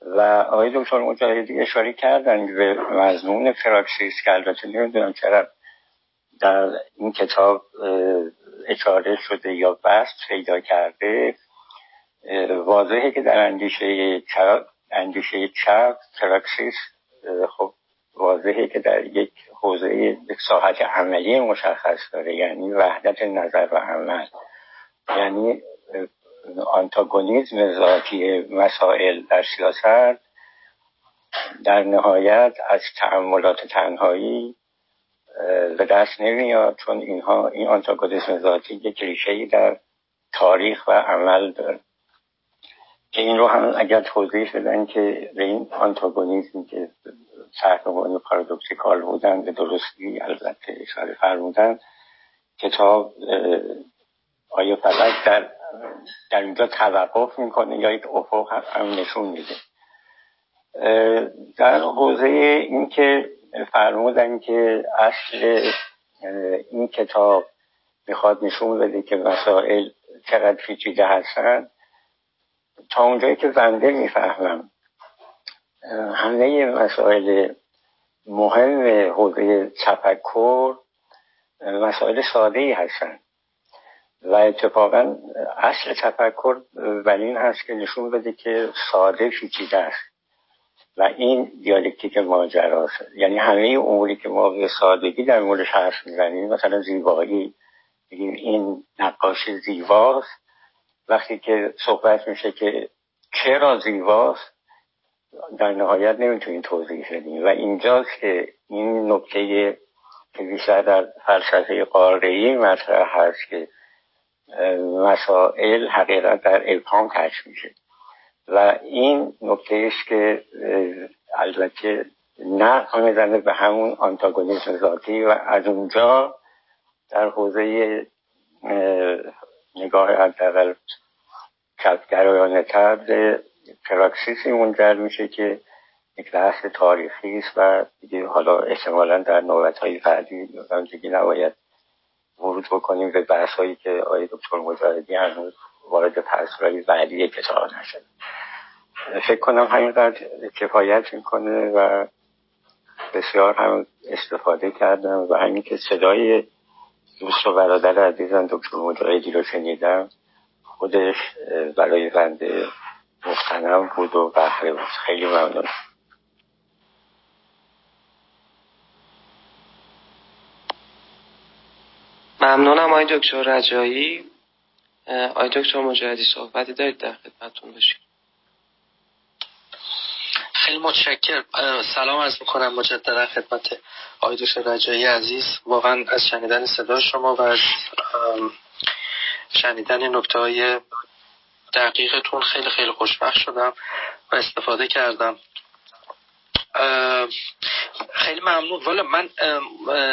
و آقای دکتر مجاهدی اشاره کردن به مضمون فراکسیس که البته نمی‌دونم چرا در این کتاب اشاره شده یا بست پیدا کرده واضحه که در اندیشه چپ اندیشه چپ فراکسیس خب واضحه که در یک حوزه یک ساحت عملی مشخص داره یعنی وحدت نظر و عمل. یعنی آنتاگونیزم ذاتی مسائل در سیاست در نهایت از تعملات تنهایی به دست نمیاد چون اینها این آنتاگونیزم ذاتی یک ریشه در تاریخ و عمل داره. که این رو هم اگر توضیح بدن که به این آنتاگونیزم که عنوان پارادوکسیکال بودن به درستی البته اشاره فرمودن کتاب آیا فقط در در اینجا توقف می‌کنه یا یک افق هم نشون میده. در حوزه این که فرمودن که اصل این کتاب می‌خواد نشون بده که مسائل چقدر پیچیده هستن. تا اونجایی که بنده می‌فهمم همه مسائل مهم حوزه تفکر مسائل ساده ای هستند و اتفاقا اصل تفکر بر این هست که نشون بده که ساده پیچیده است. و این دیالکتیک ماجراست یعنی همه اموری که ما به سادگی در موردش حرف می‌زنیم مثلا زیبایی بگیم این نقاشی زیباست. وقتی که صحبت میشه که چرا زیباست در نهایت نمی‌تونیم توضیح بدیم. و اینجاست که این نکته که بیشتر در فلسفه قاره‌ای مطرح هست که مسائل حقیقت در ابهام کش میشه. و این است که البته نه می‌زنه به همون آنتاگونیسم ذاتی و از اونجا در حوزه نگاه حداقل کفگرایانه تر به پراکسیسی منجر میشه که یک بحث تاریخی است و دیگه حالا احتمالا در نوبت های بعدی دیگه نباید ورود بکنیم به بحث هایی که آقای دکتر مجاهدی هنوز وارد پسرهای بعدی کتاب نشد. فکر کنم همینقدر کفایت می‌کنه و بسیار هم استفاده کردم و همین که صدای دوست و برادر عزیزم دکتر مجاهدی رو شنیدم خودش برای بنده مختنم بود و بحره بود. خیلی ممنون. ممنونم آقای دکتر رجایی. آقای دکتر مجاهدی صحبتی دارید در خدمتتون باشیم خیلی متشکر سلام از می‌کنم مجددا خدمت آقای دکتر رجایی عزیز. واقعا از شنیدن صدا شما و از شنیدن نکته های دقیقتون خیلی خیلی خوشبخت شدم و استفاده کردم. خیلی ممنون. والا من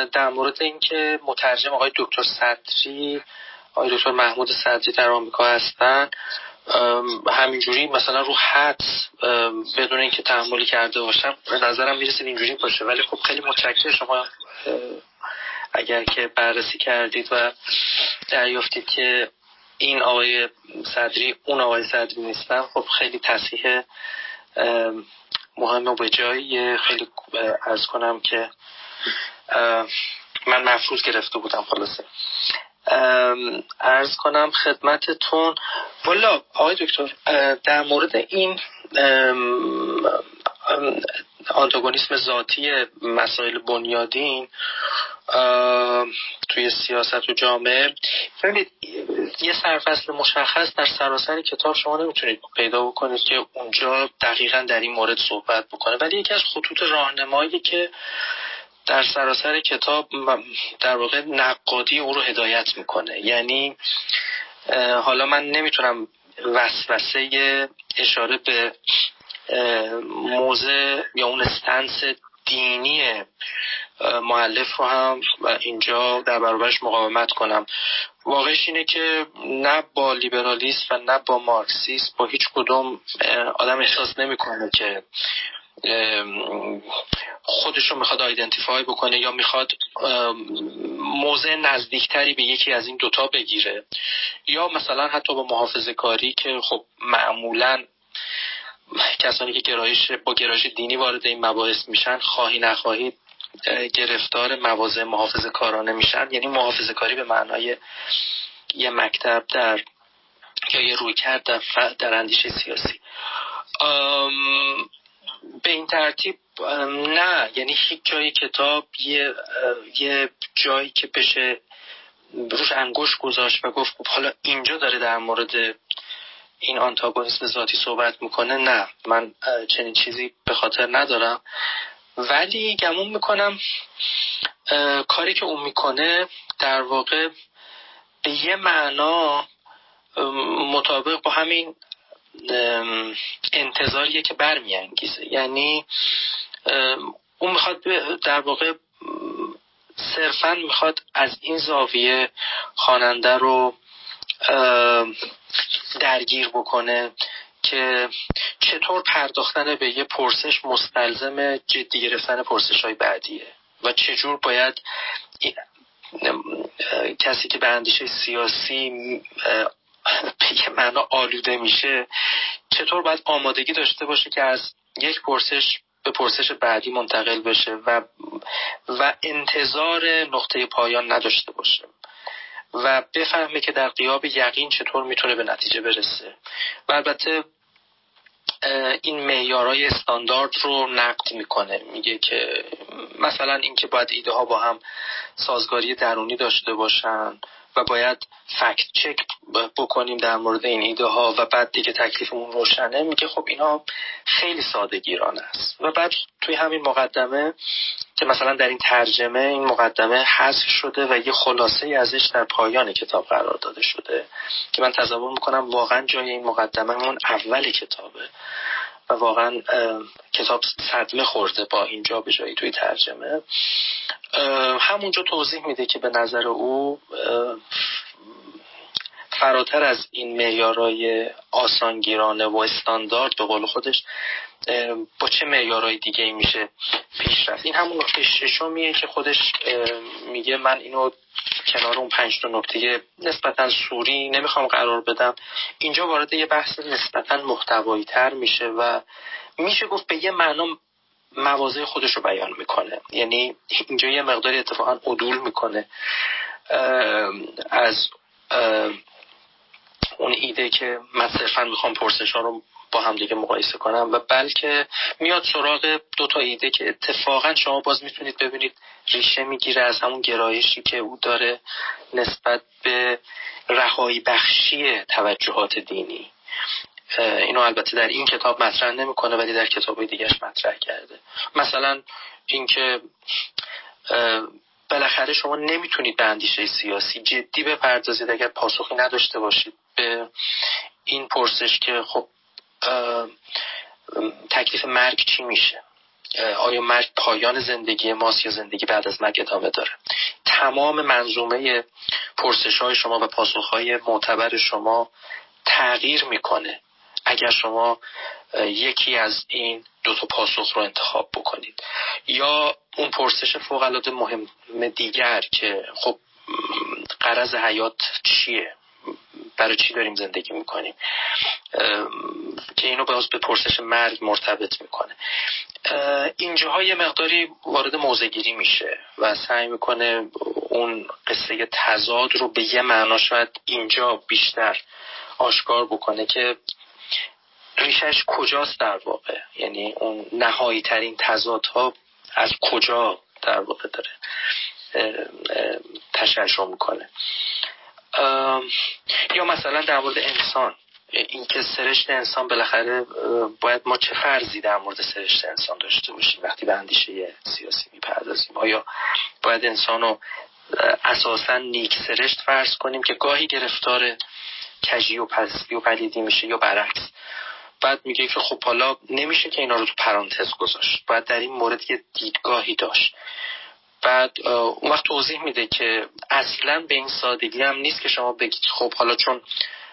در مورد اینکه مترجم آقای دکتر صدری آقای دکتر محمود صدری در آمریکا هستن. همینجوری مثلا رو حد بدون اینکه تحملی کرده باشم به نظرم می‌رسید اینجوری باشه. ولی خب خیلی متشکر شما اگر که بررسی کردید و دریافتید که این آقای صدری اون آقای صدری نیستن خب خیلی تصحیح مهم و به جایی خیلی ارز کنم که من مفروض گرفته بودم خلاصه. ارز کنم خدمتتون. والا آقای دکتر در مورد این آنتاگونیسم ذاتی مسائل بنیادین توی سیاست و جامعه ببینید یه سرفصل مشخص در سراسر کتاب شما نمی‌تونید پیدا بکنید که اونجا دقیقا در این مورد صحبت بکنه. ولی یکی از خطوط راهنمایی که در سراسر کتاب در واقع نقادی او رو هدایت می‌کنه. یعنی حالا من نمی‌تونم وسوسه اشاره به موزه یا اون استنس دینی معلف رو هم اینجا در برابرش مقاومت کنم. واقعش اینه که نه با لیبرالیسم و نه با مارکسیسم با هیچ کدوم آدم احساس نمی‌کنه که خودش رو می‌خواد آیدنتیفای بکنه یا می‌خواد موضع نزدیکتری به یکی از این دوتا بگیره. یا مثلا حتی با محافظه کاری که خب معمولا کسانی که گرایش با گرایش دینی وارد این مباحث میشن خواهی نخواهی گرفتار مواضع محافظه کارانه میشن. یعنی محافظه کاری به معنای یه مکتب در یا یه روی کرد در, در اندیشه سیاسی. به این ترتیب نه. یعنی هیچ جای کتاب یه, یه جایی که بشه روش انگوش گذاشت و گفت خب حالا اینجا داره در مورد این آنتاگونیسم ذاتی صحبت می‌کنه نه. من چنین چیزی به خاطر ندارم. ولی گمون می‌کنم کاری که اون می‌کنه در واقع به یه معنا مطابق با همین انتظاریه که برمیانگیزه. یعنی اون می‌خواد در واقع صرفا می‌خواد از این زاویه خواننده رو درگیر بکنه که چطور پرداختن به یه پرسش مستلزم جدی گرفتن پرسش های بعدیه و چجور باید کسی که به اندیشه سیاسی به یه معنا آلوده میشه چطور باید آمادگی داشته باشه که از یک پرسش به پرسش بعدی منتقل بشه و و انتظار نقطه پایان نداشته باشه و بفهمه که در قیاب یقین چطور می‌تونه به نتیجه برسه. و البته این معیارهای استاندارد رو نقد می‌کنه. میگه که مثلا اینکه باید ایده ها با هم سازگاری درونی داشته باشن و باید فکت چک بکنیم در مورد این ایده ها و بعد دیگه تکلیفمون روشنه. میگه خب اینا خیلی ساده گیرانه است. و بعد توی همین مقدمه که مثلا در این ترجمه این مقدمه حذف شده و یه خلاصه ازش در پایان کتاب قرار داده شده که من تصور می‌کنم واقعا جای این مقدمه اون اول کتابه. و واقعا کتاب صدمه خورده با اینجا به جایی توی ترجمه. همونجا توضیح میده که به نظر او فراتر از این معیارهای آسانگیرانه و استاندارد به قول خودش با چه معیارهای دیگه ای میشه پیش رفت؟ این همون نکته ششمیه که خودش میگه من اینو کنار اون پنج تا نکته نسبتا سوری نمی‌خوام قرار بدم. اینجا وارد یه بحث نسبتا محتوایی تر میشه و میشه گفت به یه معنا موازه خودش رو بیان می‌کنه. یعنی اینجا یه مقداری اتفاقا عدول می‌کنه. از اون ایده که من صرفا می‌خوام پرسش ها رو با هم دیگه مقایسه کنم و بلکه میاد سراغ دو تا ایده که اتفاقا شما باز می‌تونید ببینید. ریشه می‌گیره از همون گرایشی که او داره نسبت به رهایی بخشی توجهات دینی. اینو البته در این کتاب مطرح نمی‌کنه ولی در کتاب دیگرش مطرح کرده. مثلا اینکه بالاخره شما نمی‌تونید به اندیشه سیاسی جدی بپردازید اگر پاسخی نداشته باشید به این پرسش که خب تکلیف مرگ چی میشه؟ آیا مرگ پایان زندگی ماست یا زندگی بعد از مرگ ادامه داره؟ تمام منظومه پرسش های شما و پاسخ های معتبر شما تغییر می‌کنه. اگر شما یکی از این دو تا پاسخ رو انتخاب بکنید. یا اون پرسش فوق العاده مهم دیگر که خب قرض حیات چیه؟ برای چی داریم زندگی می‌کنیم؟ که اینو باز به پرسش مرگ مرتبط می‌کنه. اینجاها یه مقداری وارد موزگیری میشه و سعی می‌کنه اون قصه تضاد رو به یه معنا شاید اینجا بیشتر آشکار بکنه که ریشش کجاست در واقع؟ یعنی اون نهایی ترین تضادها از کجا در واقع داره تشعشع می‌کنه؟ یا مثلا در مورد انسان اینکه سرشت انسان بالاخره باید ما چه فرضی در مورد سرشت انسان داشته باشیم وقتی به اندیشه سیاسی می‌پردازیم؟ آیا باید انسان رو اساسا نیک سرشت فرض کنیم که گاهی گرفتار کجی و پستی و پلیدی میشه یا برعکس؟ بعد میگه که خب حالا نمیشه که اینا رو تو پرانتز گذاشت. باید در این مورد یه دیدگاهی داشت. بعد اون وقت توضیح میده که اصلا به این سادگی هم نیست که شما بگید خب حالا چون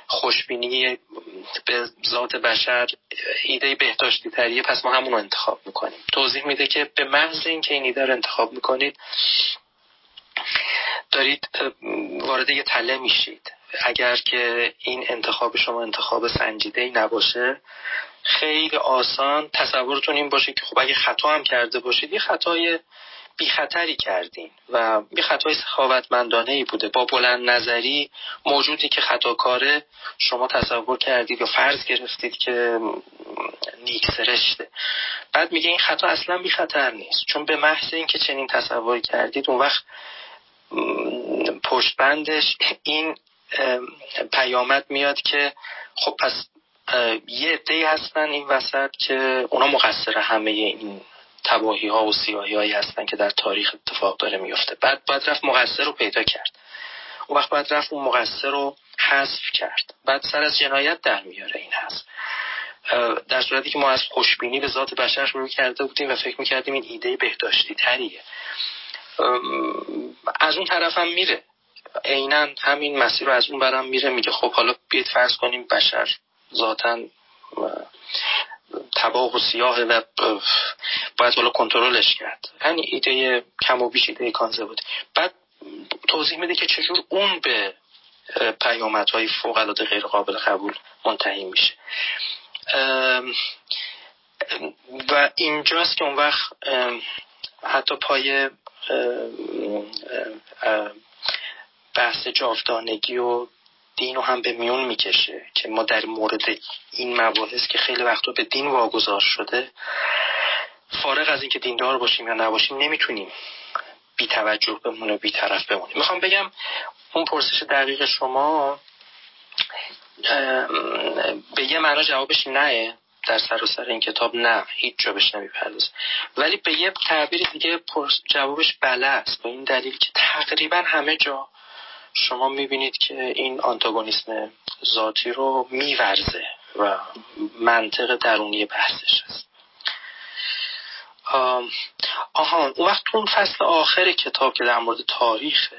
خوشبینی به ذات بشر ایده بهداشتی تریه پس ما همون رو انتخاب می‌کنیم. توضیح میده که به محض اینکه این ایده رو انتخاب می‌کنید دارید وارد یه تله میشید. اگر که این انتخاب شما انتخاب سنجیده ای نباشه خیلی آسان تصورتون این باشه که خب اگه خطا هم کرده باشید یه خطای بی خطری کردین و بی خطای سخاوتمندانه ای بوده. با بلند نظری موجودی که خطاکاره شما تصور کردید یا فرض گرفتید که نیک سرشته. بعد میگه این خطا اصلا بی خطر نیست. چون به محض اینکه چنین تصور کردید اون وقت پشت بندش این پیامد میاد که خب پس یه عده هستن این وسط که اونا مقصر همه این تباهی ها و سیاهی هایی هستن که در تاریخ اتفاق داره میفته بعد باید رفت مقصر رو پیدا کرد. اون وقت باید رفت اون مقصر رو حذف کرد. بعد سر از جنایت در میاره این هست در صورتی که ما از خوشبینی به ذات بشر شروع کرده بودیم و فکر می‌کردیم این ایده بهداشتی تریه از اون طرف هم میره. عینا همین مسیر رو از اون برم میره میگه خب حالا بیت فرض کنیم بشر ذاتا تباه و سیاه و باید حالا کنترلش کرد. یعنی ایده کم و بیش ایده بود بعد توضیح میده که چجور اون به پیامدهای فوق العاده غیر قابل قبول منتهی میشه. و اینجاست که اون وقت حتی پای بحث جاودانگی و دین رو هم به میون می‌کشه که ما در مورد این مباحث که خیلی وقتا به دین واگذار شده فارغ از اینکه دیندار باشیم یا نباشیم نمی‌تونیم بی توجه بمونه بی طرف بمونیم. می‌خوام بگم اون پرسش دقیق شما به یه معنا جوابش نه در سر و سر این کتاب نه هیچ جا بهش نمی‌پردازه. ولی به یه تعبیر دیگه جوابش بله است به این دلیل که تقریبا همه جا شما می‌بینید که این آنتاگونیسم ذاتی رو میورزه و منطق درونی بحثش است. آها اون وقت اون فصل آخر کتاب که در مورد تاریخه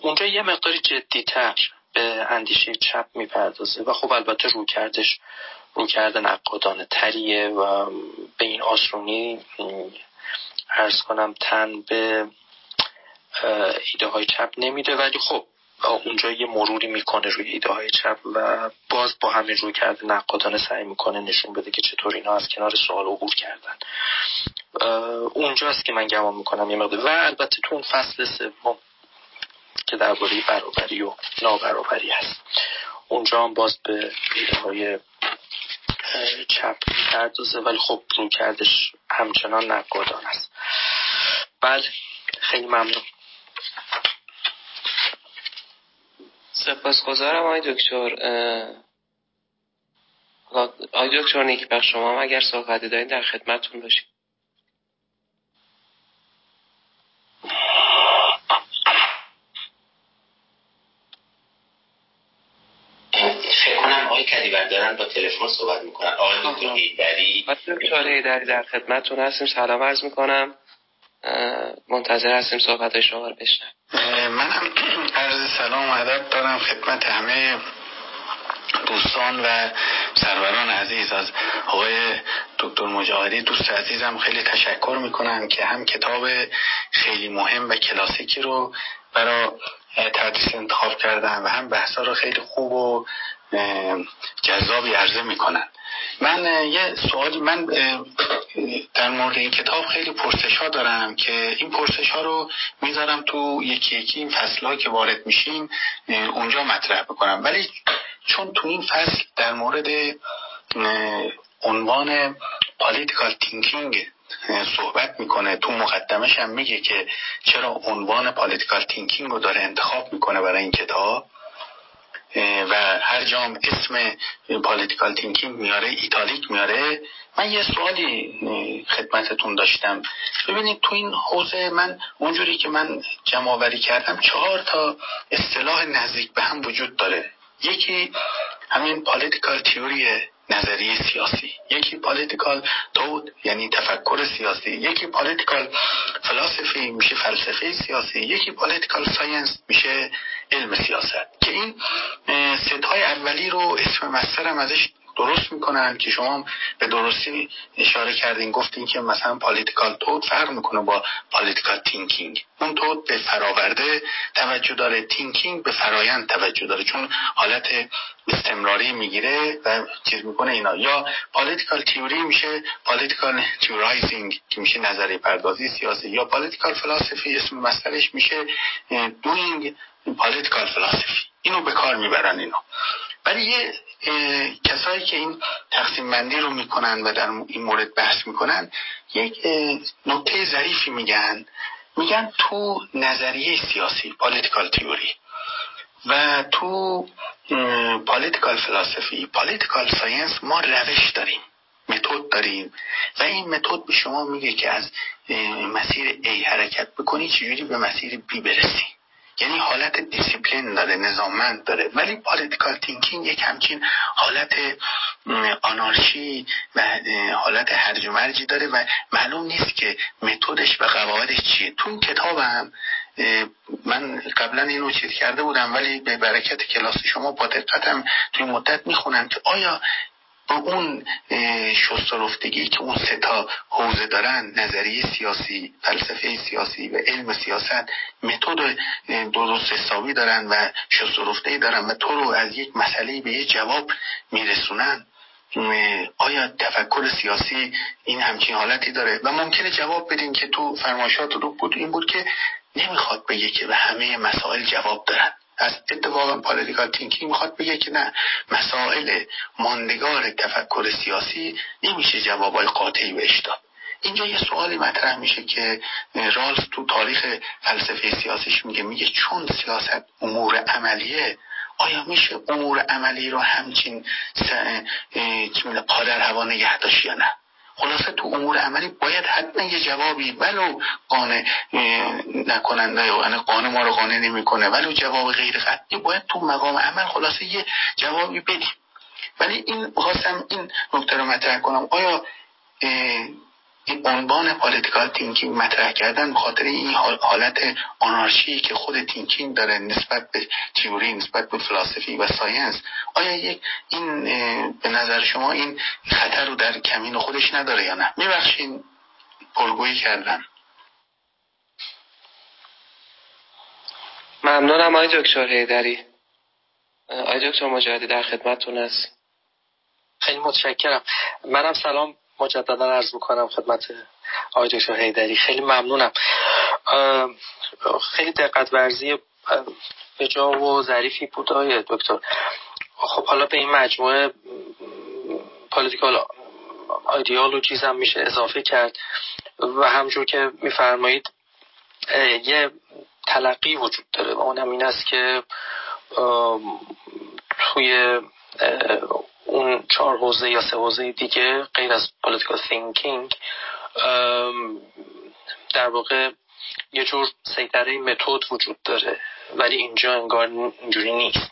اونجا یه مقداری جدیتر به اندیشه چپ می‌پردازه و خب البته رو کردش رو کرده نقادانه تریه و به این آسرونی ارز کنم تن به ایده های چپ نمیده ولی خب اونجا یه مروری می‌کنه روی ایده های چپ و باز با همین روی کرده نقادانه سعی می‌کنه نشون بده که چطور اینا از کنار سوال عبور کردن. اونجاست که من گمان می‌کنم یه مقدار. و البته تو اون فصل سوم که درباره برابری و نابرابری هست اونجا هم باز به ایده های چپ پردازه ولی خب رو کردش همچنان نقادان است. بله خیلی ممنون. سپاسگزارم آقای دکتر. آقای دکتر نیک بخش شما هم اگر صحبتی دارین در خدمتتون باشیم. فکر کنم آقای کدیور دارن با تلفن صحبت می‌کنن. آقای دکتر هیدری دکتر هیدری در خدمتتون هستیم. سلام عرض می‌کنم. منتظر هستیم صحبت شما رو بشنم منم عرض سلام و ادب دارم خدمت همه دوستان و سروران عزیز. از آقای دکتر مجاهدی دوست عزیزم خیلی تشکر می‌کنم که هم کتاب خیلی مهم و کلاسیکی رو برای تدریس انتخاب کردن و هم بحثا رو خیلی خوب و جذابی عرضه می‌کنن. من یه سوال من در مورد این کتاب خیلی پرسش ها دارم که این پرسش ها رو می‌ذارم تو یکی یکی این فصل ها که وارد میشیم اونجا مطرح بکنم. ولی چون تو این فصل در مورد عنوان political thinking صحبت می‌کنه تو مقدمش هم میگه که چرا عنوان political thinking رو داره انتخاب می‌کنه برای این کتاب. و هر جام اسم political thinking میاره ایتالیک میاره. من یه سوالی خدمتتون داشتم. ببینید تو این حوزه من اونجوری که من جمع کردم چهار تا اصطلاح نزدیک به هم وجود داره. یکی همین political theory ـه نظریه سیاسی. یکی political thought یعنی تفکر سیاسی. یکی political philosophy میشه فلسفه سیاسی. یکی political science میشه علم سیاست. که این سه‌تای اولی رو اسم مصدرم ازش درست می‌کنن که شما به درستی اشاره کردین گفتین که مثلا political thought فرق می‌کنه با political thinking اون تود به فراورده توجه داره thinking به فرایند توجه داره چون حالت استمراری می‌گیره و چیز می‌کنه اینا. یا political theory میشه political theorizing که میشه نظریه پردازی سیاسی یا political philosophy اسم مصدرش میشه doing political philosophy اینو به کار می‌برن اینو ولی یه کسایی که این تقسیم بندی رو می‌کنن و در این مورد بحث می‌کنن یک نکته ظریفی میگن. میگن تو نظریه سیاسی political theory و تو political philosophy political science ما روش داریم متد داریم. و این متد به شما میگه که از مسیر A حرکت بکنی چجوری به مسیر B برسی. یعنی حالت دیسیپلین داره نظاممند داره. ولی political thinking یک همچین حالت آنارشی و حالت هرج و مرجی داره و معلوم نیست که متدش و قواعدش چیه. تو این کتابم من قبلا اینو چیز کرده بودم ولی به برکت کلاس شما با دقتم توی مدت می‌خونم که آیا با اون شسته‌رفتگی که اون سه‌تا حوزه دارن نظریه سیاسی فلسفه سیاسی و علم سیاست متد درست حسابی دارن و شسته‌رفته دارن و تو رو از یک مسئله به یه جواب میرسونن. آیا تفکر سیاسی این همچین حالتی داره؟ و ممکنه جواب بدین که تو فرمایشاتتون بود این بود که نمی‌خواد بگه که به همه مسائل جواب دارن از اتفاقا political thinking می‌خواد بگه که نه مسائل ماندگار تفکر سیاسی نمیشه جوابای قاطعی بهش داد. اینجا یه سوالی مطرح میشه که رالز تو تاریخ فلسفه سیاسیش میگه میگه چون سیاست امور عملیه آیا میشه امور عملی رو همچین پادر هوا نگه داشت یا نه؟ خلاصه تو امور عملی باید حتما یه جوابی ولو قانع نکننده یعنی قانع ما رو قانع نمی‌کنه ولو جواب غیر قطعی باید تو مقام عمل خلاصه یه جوابی بدیم. ولی این خواستم این نکته رو مطرح کنم. آیا این عنوان political thinking مطرح کردن به خاطر این حالت آنارشی که خود thinking داره نسبت به theory نسبت به philosophy و science آیا یک این به نظر شما این خطر رو در کمین خودش نداره یا نه؟ میبخشین پرگویی کردن. ممنونم آقای دکتر هیدری آقای دکتر مجاهدی در خدمتتون هست خیلی متشکرم. منم سلام مجددا عرض می‌کنم خدمت آقای دکتر حیدری. خیلی ممنونم. خیلی دقت ورزی به جا و ظریفی بود آقای دکتر. خب حالا به این مجموعه پالیتیکال ایدئولوژیز هم میشه اضافه کرد و همجور که میفرمایید یه تلقی وجود داره و اونم این است که توی اون چهار حوزه یا سه حوزه دیگه غیر از political thinking در واقع یه جور سیطره متد وجود داره ولی اینجا انگار اینجوری نیست.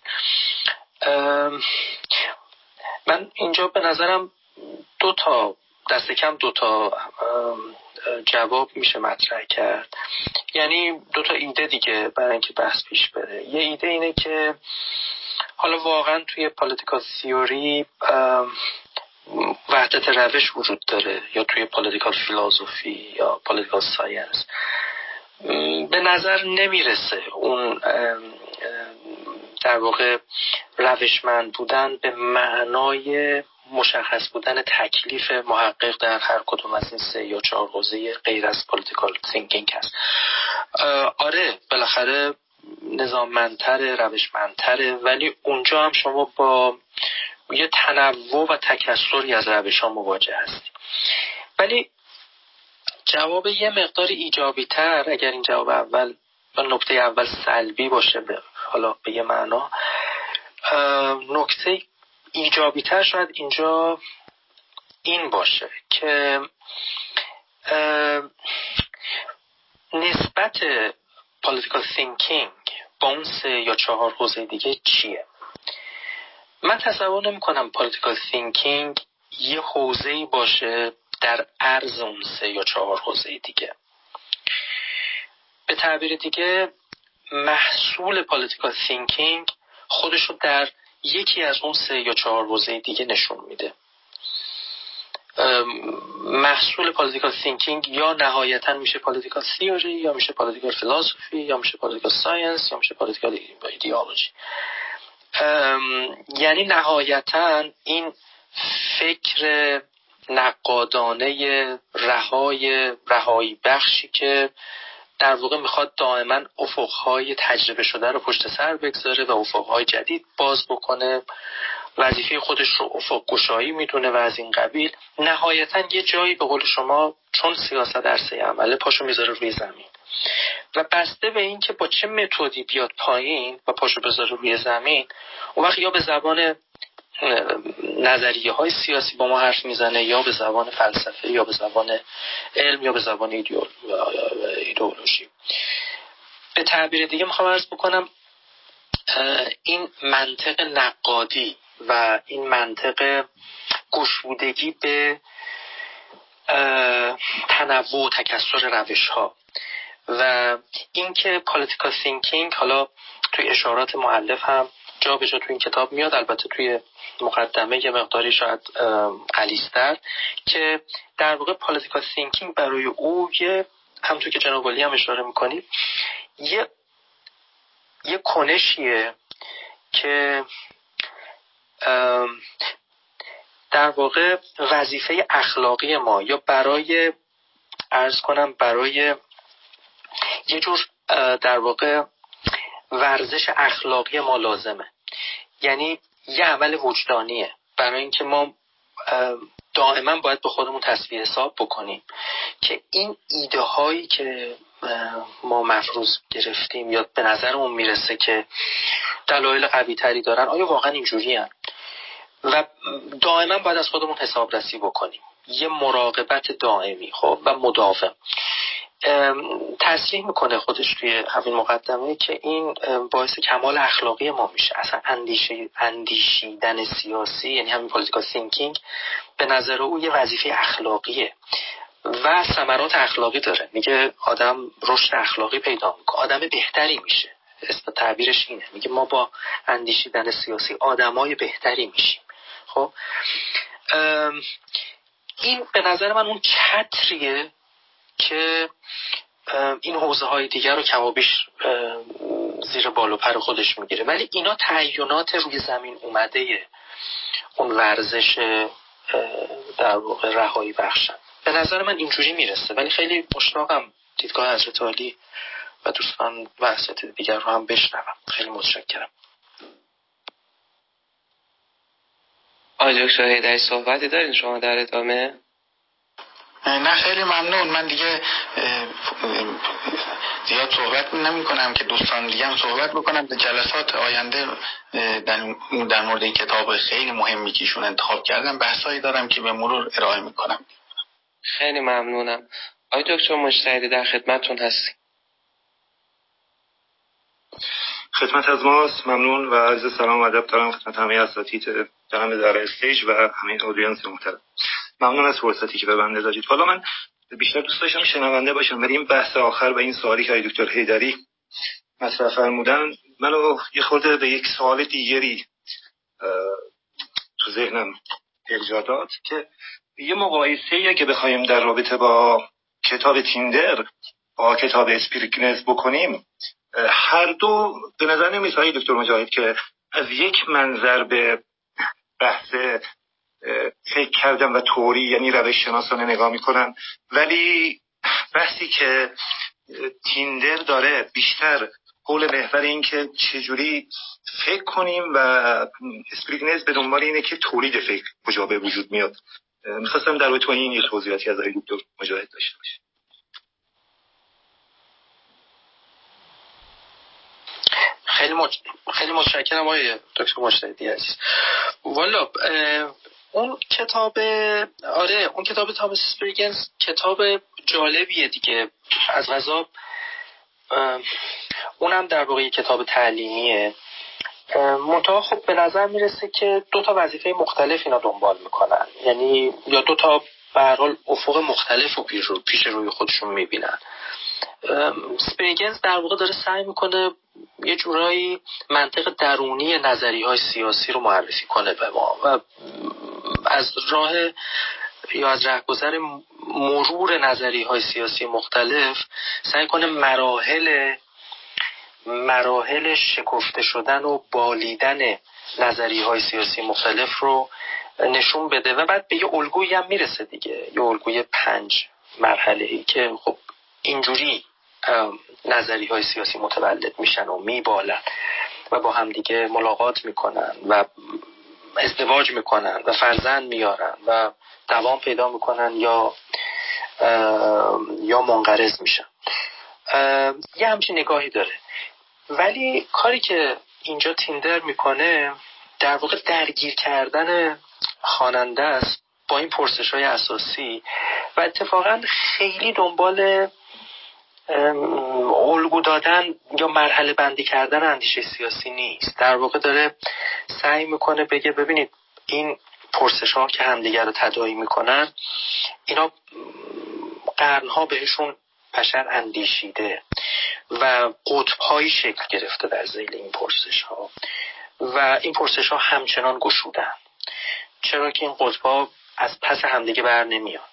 من اینجا به نظرم دو تا دست کم دو تا جواب میشه مطرح کرد. یعنی دو تا ایده دیگه برای اینکه بحث پیش بره. یه ایده اینه که حالا واقعا توی political theory وحدت روش وجود داره یا توی political philosophy یا political science. به نظر نمی‌رسه اون در واقع روشمند بودن به معنای مشخص بودن تکلیف محقق در هر کدوم از این سه یا چهار حوزه غیر از political thinking هست. آره بالاخره نظاممندتره روشمندتره. ولی اونجا هم شما با یه تنوع و تکسری از روش ها مواجه هستی ولی جواب یه مقدار ایجابی تر اگر این جواب اول نکته اول سلبی باشه به حالا به یه معنا نکته ایجابی تر شاید اینجا این باشه که نسبت political thinking با یا چهار حوزه دیگه چیه؟ من تصور نمی کنم political thinking یه حوزه باشه در عرض اون سه یا چهار حوزه دیگه. به تعبیر دیگه محصول political thinking خودش رو در یکی از اون سه یا چهار حوزه دیگه نشون میده. محصول political thinking یا نهایتا میشه political theory یا میشه political philosophy یا میشه political science یا میشه political ایدئولوژی یعنی نهایتا این فکر نقادانه رهای رهایی بخشی که در واقع می‌خواد دائما افقهای تجربه شده رو پشت سر بگذاره و افقهای جدید باز بکنه. وظیفه خودش رو افق گشایی می‌دونه و از این قبیل نهایتا یه جایی به قول شما چون سیاست درسه عمله پاشو می‌ذاره روی زمین. و بسته به این که با چه متدی بیاد پایین و پاشو بذاره روی زمین اون وقت یا به زبان نظریه های سیاسی با ما حرف می‌زنه یا به زبان فلسفه یا به زبان علم یا به زبان ایدئولوژی. به تعبیر دیگه می‌خوام عرض بکنم این منطق نقادی و این منطق گشودگی به تنوع و تکسر روش ها و اینکه political thinking حالا توی اشارات مؤلف هم جا به جا توی این کتاب میاد البته توی مقدمه یه مقداری شاید غلیظ‌تر که در واقع political thinking برای او یه همونطور که جناب هم اشاره می‌کنید یه یه کنشیه که در واقع وظیفه اخلاقی ما یا برای عرض کنم برای یه جور در واقع ورزش اخلاقی ما لازمه. یعنی یه عمل وجدانیه. برای اینکه ما دائما باید به خودمون تصویر حساب بکنیم که این ایده هایی که ما مفروض گرفتیم یا به نظرمون می‌رسه که دلایل قوی تری دارن آیا واقعا اینجوری و دائما باید از خودمون حسابرسی بکنیم. یه مراقبت دائمی خب و مداوم. تصریح می‌کنه خودش توی همین مقدمه که این باعث کمال اخلاقی ما میشه. اصلا اندیشه اندیشیدن سیاسی یعنی همین political thinking به نظر او یه وظیفه اخلاقیه. و ثمرات اخلاقی داره. میگه آدم رشد اخلاقی پیدا می‌کنه. آدم بهتری میشه. اسم تعبیرش اینه. میگه ما با اندیشیدن سیاسی آدمای بهتری میشیم. خب؟ این به نظر من اون چتریه که این حوزه های دیگر رو کمابیش زیر بال و پر خودش می‌گیره. ولی اینا تعینات روی زمین اومده اون ورزش در واقع رهایی بخشن. به نظر من اینجوری می‌رسه. ولی خیلی مشتاقم دیدگاه حضرت عالی و دوستان و دیگر رو هم بشنوم. خیلی متشکرم. آقای دکتر در صحبتی دارین شما در ادامه؟ نه خیلی ممنون. من دیگه زیاد صحبت نمی کنم که دوستان دیگه هم صحبت بکنم به جلسات آینده در مورد این کتاب خیلی مهمی که ایشون انتخاب کردم بحثایی دارم که به مرور ارائه می‌کنم خیلی ممنونم. آقای دکتر مجتهدی در خدمتتون هستیم. خدمت از ماست. ممنون و عرض سلام و ادب دارم خدمت همه اساتید جمع در استیج و همه اودینس محترم. ممنون از فرصتی که به بنده دادید. حالا من بیشتر دوست داشتم شنونده باشم ولی این بحث آخر و این سوالی که دکتر هیدری مطرح فرمودن منو یه خورده به یک سوال دیگری تو ذهنم ارجاع داد که یه مقایسه که بخوایم در رابطه با کتاب تیندر با کتاب اسپریکنز بکنیم هر دو به نظر نمیاد دکتر مجاهد که از یک منظر به بحث فکر کردن و توری یعنی روش شناسانه نگاه می‌کنن. ولی بحثی که تیندر داره بیشتر قول محور این که چجوری فکر کنیم و اسپریگنز به دنبال اینه که تولید فکر کجا به وجود میاد. می‌خواستم در با این یه توضیحاتی از دکتر مجاهد داشته باشم. خیلی مج... خیلی متشکرم آقای دکتر مشتهدی عزیز. والا اون کتاب آره اون کتاب تامس اسپریگنز کتاب جالبیه دیگه. از غذا اونم در واقع کتاب تعلیمیه. منتها خب به نظر می‌رسه که دو تا وظیفه مختلف اینا دنبال می‌کنن. یعنی یا دو تا به افق مختلف رو پیش روی خودشون می‌بینن. سپریگنز در واقع داره سعی می‌کنه یه جورایی منطق درونی نظری های سیاسی رو معرفی کنه به ما و از راه یا از رهگذر مرور نظری های سیاسی مختلف سعی کنه مراحل مراحل شکفته شدن و بالیدن نظری های سیاسی مختلف رو نشون بده و بعد به یه الگویی هم می‌رسه دیگه یه الگوی پنج مرحله ای که خب اینجوری نظری های سیاسی متولد میشن و میبالن و با همدیگه ملاقات می‌کنن و ازدواج می‌کنن و فرزند میارن و دوام پیدا می‌کنن یا یا منقرض میشن. یه همچین نگاهی داره. ولی کاری که اینجا تیندر می‌کنه در واقع درگیر کردن خواننده است با این پرسش های اساسی و اتفاقا خیلی دنبال الگو دادن یا مرحله بندی کردن اندیشه سیاسی نیست. در واقع داره سعی می‌کنه بگه ببینید این پرسش ها که همدیگر رو تدایی می‌کنن اینا قرنها بهشون بشر اندیشیده و قطب شکل گرفته در زیل این پرسش ها و این پرسش ها همچنان گشودن چرا که این قطب از پس همدیگه بر نمیان.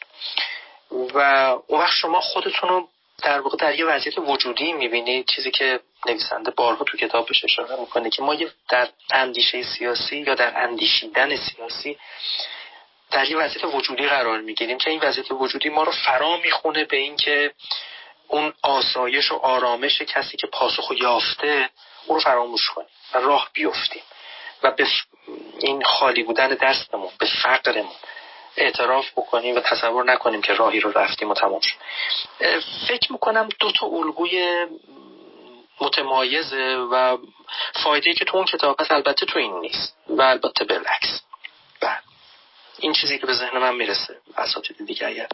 و اون وقت شما خودتون رو در واقع در یه وضعیت وجودی می‌بینید چیزی که نویسنده بارها تو کتابش اشاره می‌کنه که ما در اندیشه سیاسی یا در اندیشیدن سیاسی در یه وضعیت وجودی قرار می‌گیریم که این وضعیت وجودی ما رو فرا می‌خونه به اینکه اون آسایش و آرامش کسی که پاسخ یافته اون رو فراموش کنیم و راه بیفتیم و به این خالی بودن دستمون به فقرمون اعتراف بکنیم و تصور نکنیم که راهی رو رفتیم و تمام شد. فکر می‌کنم دو تا الگوی متمایزه و فایده که تو اون کتاب هست البته تو این نیست و البته بالعکس. بله. این چیزی که به ذهن من می‌رسه اساتید دیگه اگر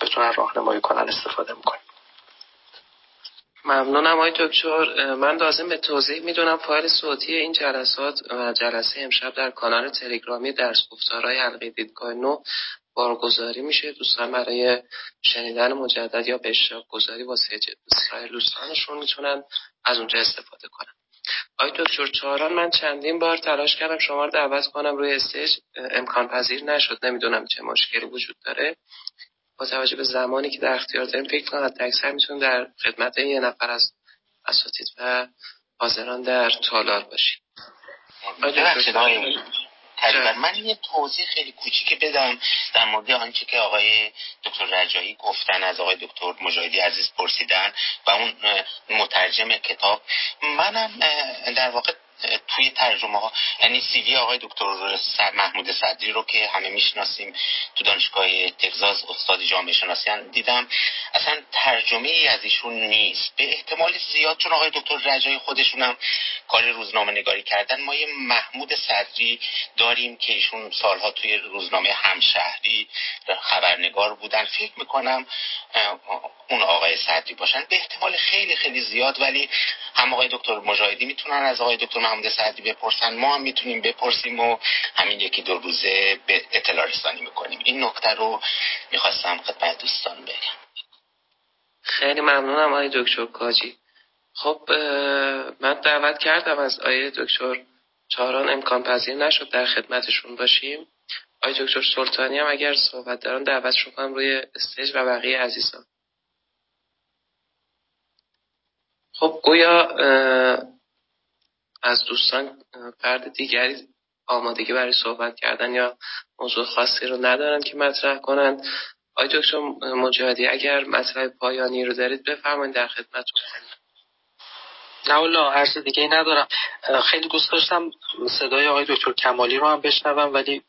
بتونن راهنمایی کنن استفاده می‌کنیم. ممنونم آقای دکتر. من لازم به توضیح می‌دونم فایل صوتی این جلسات و جلسه امشب در کانال تلگرامی درس گفتارهای حلقه دیدگاه نو بارگذاری میشه. دوستان برای شنیدن مجدد یا به اشتراک گذاری واسه سایر دوستانشون می‌تونن از اونجا استفاده کنن. آقای دکتر چهاران من چندین بار تلاش کردم شما رو دعوت کنم روی استیج. امکان پذیر نشد. نمی‌دونم چه مشکلی وجود داره. با توجه به زمانی که در اختیار داریم فکر کنم حتی اکثر می‌تونیم در خدمت یه نفر از اساتید و حاضران در تالار باشیم. تقریبا من یه توضیح خیلی کوچیکی بدم در مورد آنچه که آقای دکتر رجایی گفتن از آقای دکتر مجاهدی عزیز پرسیدن و اون مترجم کتاب. منم در واقع توی ترجمه ها یعنی سیوی آقای دکتر محمود صدری رو که همه می‌شناسیم تو دانشگاه تگزاس استاد جامعه شناسی دیدم. اصلا ترجمه ای از ایشون نیست. به احتمال زیاد چون آقای دکتر رجای خودشونم کار روزنامه نگاری کردن ما یه محمود صدری داریم که ایشون سالها توی روزنامه همشهری خبرنگار بودن. فکر می‌کنم اون آقای صدری باشن. به احتمال خیلی خیلی زیاد ولی هم آقای دکتر مجاهدی می‌تونن از آقای دکتر محمود سعدی بپرسن ما هم می‌تونیم بپرسیم و همین یکی دو روزه به اطلاع رسانی می‌کنیم. این نکته رو می‌خواستم خدمت دوستان بگم. خیلی ممنونم آقای دکتر کاجی. خب من دعوت کردم از آقای دکتر چهاران امکان پذیر نشد در خدمتشون باشیم. آقای دکتر سلطانی هم اگر صحبت دارن دعوت کنم روی استیج و بقیه عزیزان. خب گویا از دوستان فرد دیگری آمادگی برای صحبت کردن یا موضوع خاصی رو ندارن که مطرح کنند. آقای دکتر مجاهدی اگر مطلب پایانی رو دارید بفرمایید در خدمتتون. نه والا عرض دیگه ای ندارم. خیلی دوست داشتم صدای آقای دکتر کمالی رو هم بشنوم ولی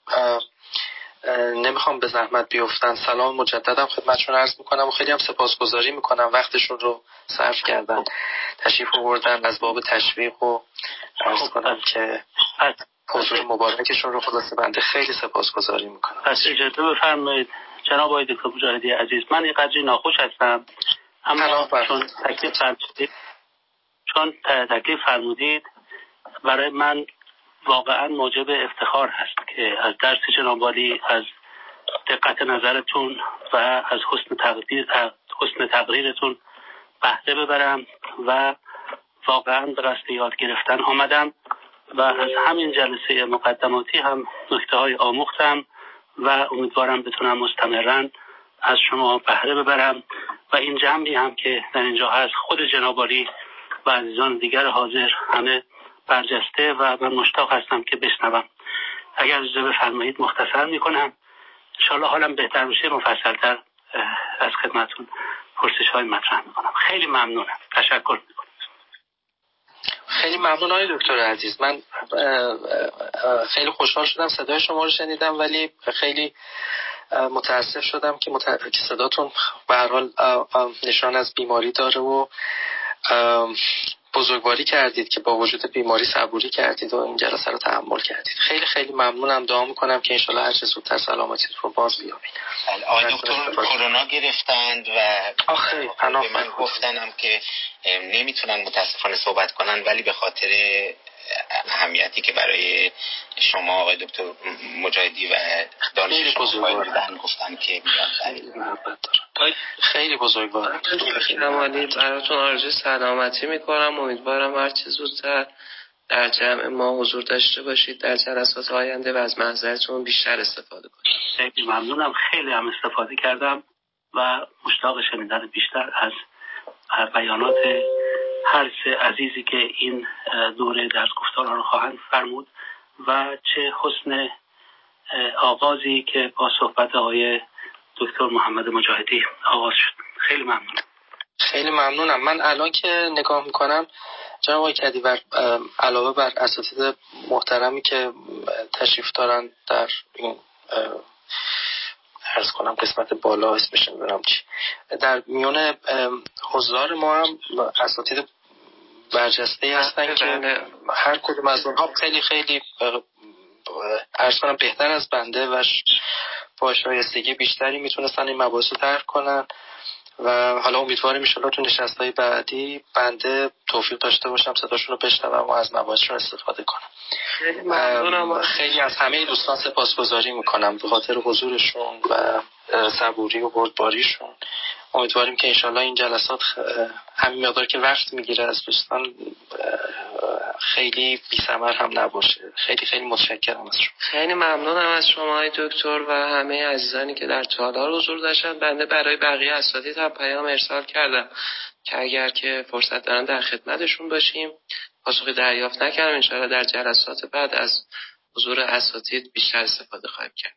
نمی‌خوام به زحمت بیفتن. سلام مجددم خدمتشون عرض می‌کنم و خیلی هم سپاسگزاری می‌کنم. وقتشون رو صرف کردن تشریف آوردن از باب تشویق و عرض خب، کنم که حضور مبارکشون رو خلاصه بنده خیلی سپاسگزاری می‌کنم. پس اجازه بفرمایید. جناب آقای دکتر مجاهدی عزیز من یه قدری ناخوش هستم. اما چون تکلیف فرمودید چون تکلیف فرمودید برای من واقعا موجب افتخار هست که از درس جنابالی از دقت نظرتون و از حسن تقدیر حسن تقریرتون بهره ببرم و واقعا به قصد یاد گرفتن آمدم و از همین جلسه مقدماتی هم نکته های آموختم و امیدوارم بتونم مستمرا از شما بهره ببرم و این جمعی هم که در اینجا هست خود جنابالی و عزیزان دیگر حاضر همه برجسته و من مشتاق هستم که بشنوم. اگر اجازه بفرمایید مختصر می‌کنم. انشاءالله حالم بهتر بشه مفصلتر از خدمتون پرسش های مطرح می‌کنم. خیلی ممنونم. تشکر خیلی ممنون های دکتر عزیز. من خیلی خوشحال شدم صدای شما رو شنیدم ولی خیلی متاسف شدم که, مت... صداتون به حال نشان از بیماری داره و بزرگواری کردید که با وجود بیماری صبوری کردید و این جلسه رو تحمل کردید. خیلی خیلی ممنونم. دعا می‌کنم که انشالله هر چه زودتر سلامتیت رو باز بیابید بله، آقای دکتر کرونا گرفتند و آخه من گفتنم که نمی‌تونن متاسفانه صحبت کنن ولی به خاطر اهمیتی که برای شما آقای دکتر مجاهدی و دانش شما گفتن که خیلی بزرگوار. خیلی براتون آرزوی سلامتی می‌کنم. امیدوارم هر چه زودتر در جمع ما حضور داشته باشید. در جلسات آینده و از منظرتون بیشتر استفاده کنید. خیلی ممنونم. خیلی هم استفاده کردم و مشتاق شنیدن بیشتر از بیانات هر سه عزیزی که این دوره درس گفتارها رو خواهند فرمود و چه حسن آغازی که با صحبت آقای دکتر محمد مجاهدی آغاز شد. خیلی ممنونم خیلی ممنونم. من الان که نگاه می‌کنم جناب آقای کدیور علاوه بر اساتید محترمی که تشریف دارن در این ارز کنم قسمت بالا اسمش نمی‌دونم چی. در میون حضار ما هم اساتید برجسته هستن که هر کدوم از اونها خیلی خیلی ارز کنم بهتر از بنده و با شایستگی بیشتری می‌تونستن این مباحث رو درک کنن. و حالا امیدواریم ایشالا تو نشست های بعدی بنده توفیق داشته باشم صداشون رو بشنوم و از مباحثشون استفاده کنم. خیلی از همه دوستان سپاسگزاری می‌کنم به خاطر حضورشون و صبوری و بردباریشون. امیدواریم که انشالله این جلسات همین مقدار که وقت می‌گیره از دوستان خیلی بی هم نباشه. خیلی خیلی متشکرم از شما. خیلی ممنونم از شما های دکتر و همه عزیزانی که در تالار حضور داشتن. بنده برای بقیه اساتید هم پیام ارسال کردم که اگر که فرصت دارن در خدمتشون باشیم. پاسخی دریافت نکردم. انشاءالله در جلسات بعد از حضور اساتید بیشتر استفاده خواهیم کرد.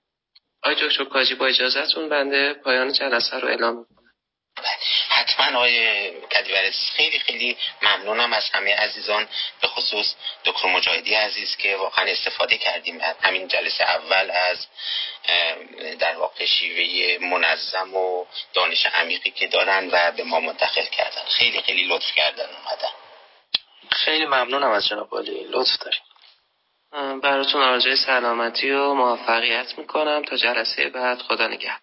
آقای دکتر کاجی با اجازهتون بنده پایان جلسه رو اعلام حتما آقای کدیورس خیلی خیلی ممنونم از همه عزیزان به خصوص دکتر مجاهدی عزیز که واقعا استفاده کردیم. همین جلسه اول از در واقع شیوه منظم و دانش عمیقی که دارن و به ما منتقل کردن. خیلی خیلی لطف کردن اومدن. خیلی ممنونم از جناب علی لطف داریم براتون آرزوی سلامتی و موفقیت می‌کنم. تا جلسه بعد خدا نگهدار.